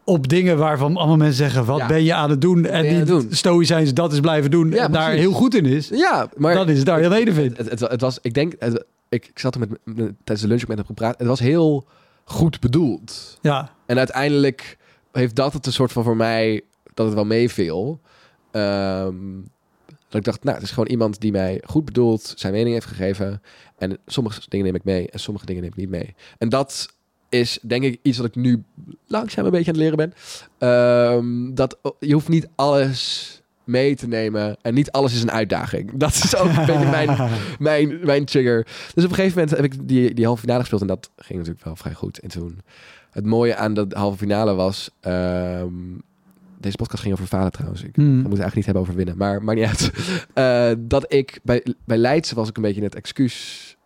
op dingen waarvan allemaal mensen zeggen, wat Ja. ben je aan het doen? En je die doen? stoïcijns dat is blijven doen Ja, en daar precies. heel goed in is, Ja, maar dan is het daar heel neder vindt. het, het, het was, ik denk, het- ik, ik zat er met, met- tijdens de lunch met hem gepraat. Het was heel goed bedoeld. Ja, En uiteindelijk heeft dat het een soort van voor mij dat het wel meeviel. Ehm, dat ik dacht, nou, het is gewoon iemand die mij goed bedoeld zijn mening heeft gegeven. En sommige dingen neem ik mee en sommige dingen neem ik niet mee. En dat is denk ik iets wat ik nu langzaam een beetje aan het leren ben. Ehm, dat je hoeft niet alles mee te nemen en niet alles is een uitdaging. Dat is ook een beetje mijn, mijn, mijn trigger. Dus op een gegeven moment heb ik die, die halve finale gespeeld en dat ging natuurlijk wel vrij goed. En toen, het mooie aan de halve finale was, ehm, deze podcast ging over falen trouwens. Ik, we moeten het eigenlijk niet hebben over winnen, maar maakt niet uit. Eh, dat ik bij, bij Leidse was ik een beetje het excuus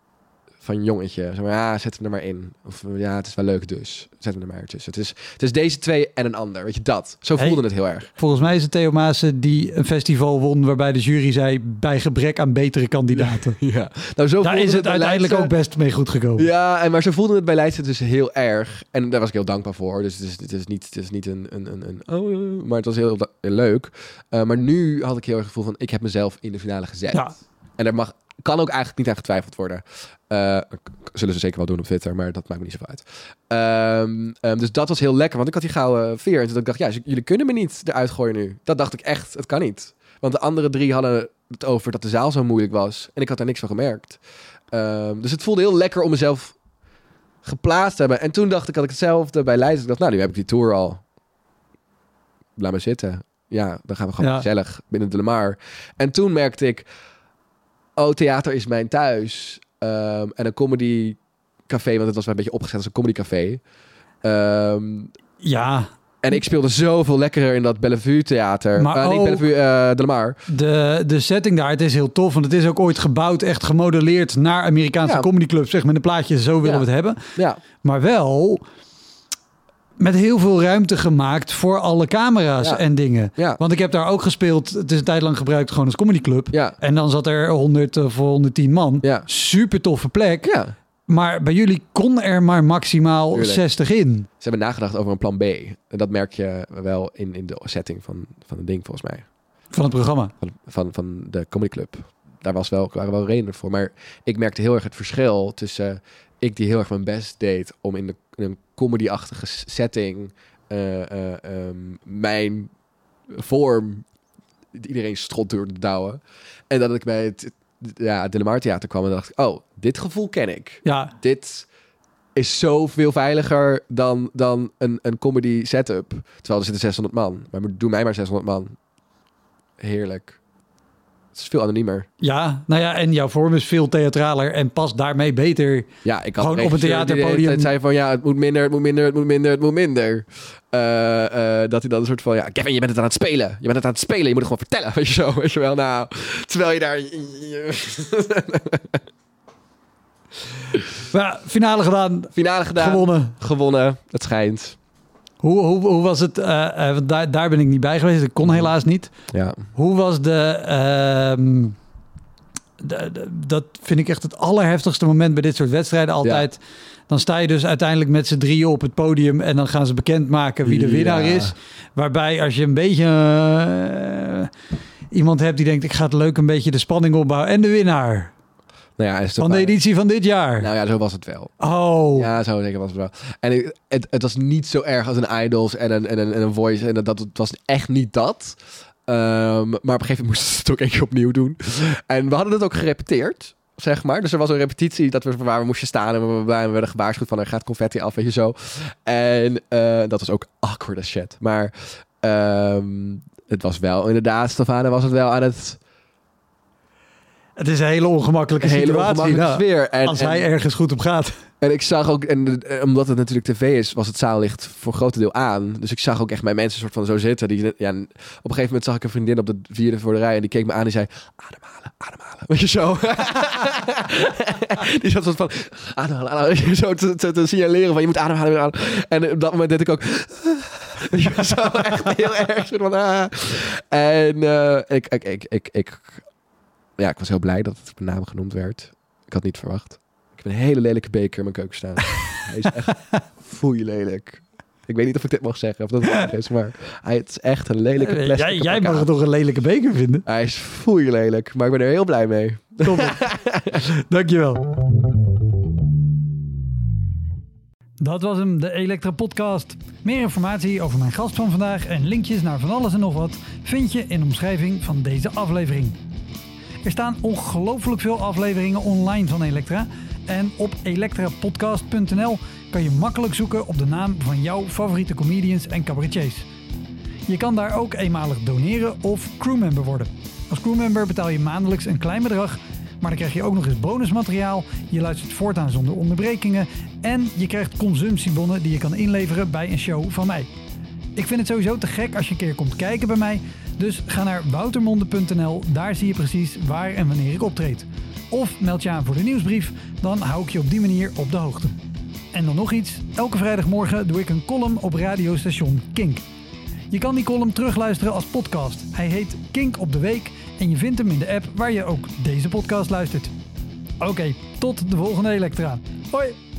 van jongetje. Zeg maar, ja, zet hem er maar in. Of ja, het is wel leuk dus. Zet hem er maar tussen. Het is, het is deze twee en een ander. Weet je, dat. Zo Hey. voelde het heel erg. Volgens mij is het Theo Maassen die een festival won waarbij de jury zei bij gebrek aan betere kandidaten. Ja. Nou, zo Daar is het uiteindelijk Leidse. ook best mee goed gekomen. Ja, en maar ze voelden het bij Leidse dus heel erg. En daar was ik heel dankbaar voor. Dus het is, het is niet, het is niet een, een, een, een oh, maar het was heel, heel leuk. Eh, maar nu had ik heel erg het gevoel van, ik heb mezelf in de finale gezet. Ja. En er mag, kan ook eigenlijk niet aan getwijfeld worden. Eh, zullen ze zeker wel doen op Twitter, maar dat maakt me niet zo uit. Ehm, ehm, dus dat was heel lekker, want ik had die gouden veer. En toen dacht ik, ja, jullie kunnen me niet eruit gooien nu. Dat dacht ik echt, het kan niet. Want de andere drie hadden het over dat de zaal zo moeilijk was. En ik had daar niks van gemerkt. Ehm, dus het voelde heel lekker om mezelf geplaatst te hebben. En toen dacht ik, had ik hetzelfde bij Leiden. Ik dacht, nou, nu heb ik die tour al. Laat maar zitten. Ja, dan gaan we gewoon Ja. gezellig binnen de Lamar. En toen merkte ik, oh, theater is mijn thuis. Ehm, en een comedy café, want het was wel een beetje opgezet als een comedy café. Ehm, Ja, en ik speelde zoveel lekkerder in dat Bellevue theater. Maar ook- Bellevue, eh de Lamar. de, de setting daar, het is heel tof. Want het is ook ooit gebouwd, echt gemodelleerd naar Amerikaanse Ja. comedyclubs. Zeg met een plaatje, zo willen Ja. we het hebben. Ja, Maar wel met heel veel ruimte gemaakt voor alle camera's Ja. en dingen. ja, Want ik heb daar ook gespeeld. Het is een tijd lang gebruikt gewoon als comedyclub. ja, En dan zat er 100 of 110 man. ja. Super toffe plek. Ja, Maar bij jullie kon er maar maximaal Tuurlijk. 60 in. ze hebben nagedacht over een plan B. En dat merk je wel in, in de setting van, van het ding, volgens mij. Van het programma. Van, van, van de comedy club. Daar was wel, waren wel redenen voor. Maar ik merkte heel erg het verschil tussen ik die heel erg mijn best deed om in, de, in een comedy-achtige setting eh, eh, ehm, mijn vorm iedereen strot door te douwen. En dat ik bij het, ja, het De Lamar Theater kwam en dacht ik, oh, dit gevoel ken ik. Ja, Dit is zoveel veiliger dan, dan een, een comedy setup. Terwijl er zitten 600 man. Maar doe mij maar 600 man. Heerlijk. Het is veel anoniemer. ja, nou ja, en jouw vorm is veel theatraler en past daarmee beter. Ja, ik had Gewoon op hele theaterpodium. tijd zei van ja, het moet minder, het moet minder, het moet minder, het moet minder. Eh, eh, dat hij dan een soort van ja, Kevin, je bent het aan het spelen. Je bent het aan het spelen. Je moet het gewoon vertellen, weet je zo, weet je wel. Nou, terwijl je daar. Maar ja, finale gedaan, Finale gedaan. gewonnen. Gewonnen. Het schijnt. Hoe, hoe, hoe was het? eh, eh, daar, daar ben ik niet bij geweest. Ik kon helaas niet. Ja. Hoe was de, ehm, de- de- Dat vind ik echt het allerheftigste moment bij dit soort wedstrijden altijd. Dan sta je dus uiteindelijk met z'n drieën op het podium en dan gaan ze bekendmaken wie de Ja. winnaar is. Waarbij als je een beetje eh, iemand hebt die denkt ik ga het leuk een beetje de spanning opbouwen en de winnaar Nou ja, van de editie van dit jaar. Nou ja, zo was het wel. Oh, Ja, zo zeker was het wel. En ik- het, het was niet zo erg als een Idols en een, en een, en een Voice. En dat, dat, het was echt niet dat. Ehm, maar op een gegeven moment moesten ze het ook één keer opnieuw doen. En we hadden het ook gerepeteerd, zeg maar. Dus er was een repetitie dat we, waar we moesten staan. En we, we werden gewaarschuwd van er gaat confetti af, weet je zo. En eh, dat was ook awkward as shit. Maar ehm, het was wel inderdaad, Stefano was het wel aan het het is een hele ongemakkelijke hele situatie. ongemakkelijke sfeer. En, als en- hij ergens goed op gaat. En ik zag ook, en eh, omdat het natuurlijk tv is, was het zaallicht voor een groot deel aan. Dus ik zag ook echt mijn mensen soort van zo zitten. Die, ja, op een gegeven moment zag ik een vriendin op de vierde voor de rij en die keek me aan en die zei, ademhalen, ademhalen. Weet je zo? die zat soort van, ademhalen, ademhalen. Zo te, te, te signaleren van, je moet ademhalen. En op dat moment deed ik ook, weet je, zo echt heel erg. Van, ah. En eh, ik, ik, ik, ik, ik, ja, ik was heel blij dat het mijn naam genoemd werd. Ik had niet verwacht. Ik heb een hele lelijke beker in mijn keuken staan. hij is echt foei lelijk. Ik weet niet of ik dit mag zeggen of dat het waar is, maar hij het is echt een lelijke Eh, plastic. Jij, jij mag het toch een lelijke beker vinden? Hij is foei lelijk, maar ik ben er heel blij mee. Dankjewel. Dat was hem, de Elektra Podcast. Meer informatie over mijn gast van vandaag en linkjes naar van alles en nog wat vind je in de omschrijving van deze aflevering. Er staan ongelooflijk veel afleveringen online van Elektra. En op elektrapodcast.nl kan je makkelijk zoeken op de naam van jouw favoriete comedians en cabaretiers. Je kan daar ook eenmalig doneren of crewmember worden. Als crewmember betaal je maandelijks een klein bedrag, maar dan krijg je ook nog eens bonusmateriaal. Je luistert voortaan zonder onderbrekingen en je krijgt consumptiebonnen die je kan inleveren bij een show van mij. Ik vind het sowieso te gek als je een keer komt kijken bij mij. Dus ga naar woutermonde.nl, daar zie je precies waar en wanneer ik optreed. Of meld je aan voor de nieuwsbrief, dan hou ik je op die manier op de hoogte. En dan nog iets, elke vrijdagmorgen doe ik een column op radiostation Kink. Je kan die column terugluisteren als podcast. Hij heet Kink op de Week en je vindt hem in de app waar je ook deze podcast luistert. Oké, tot de volgende Elektra. Hoi!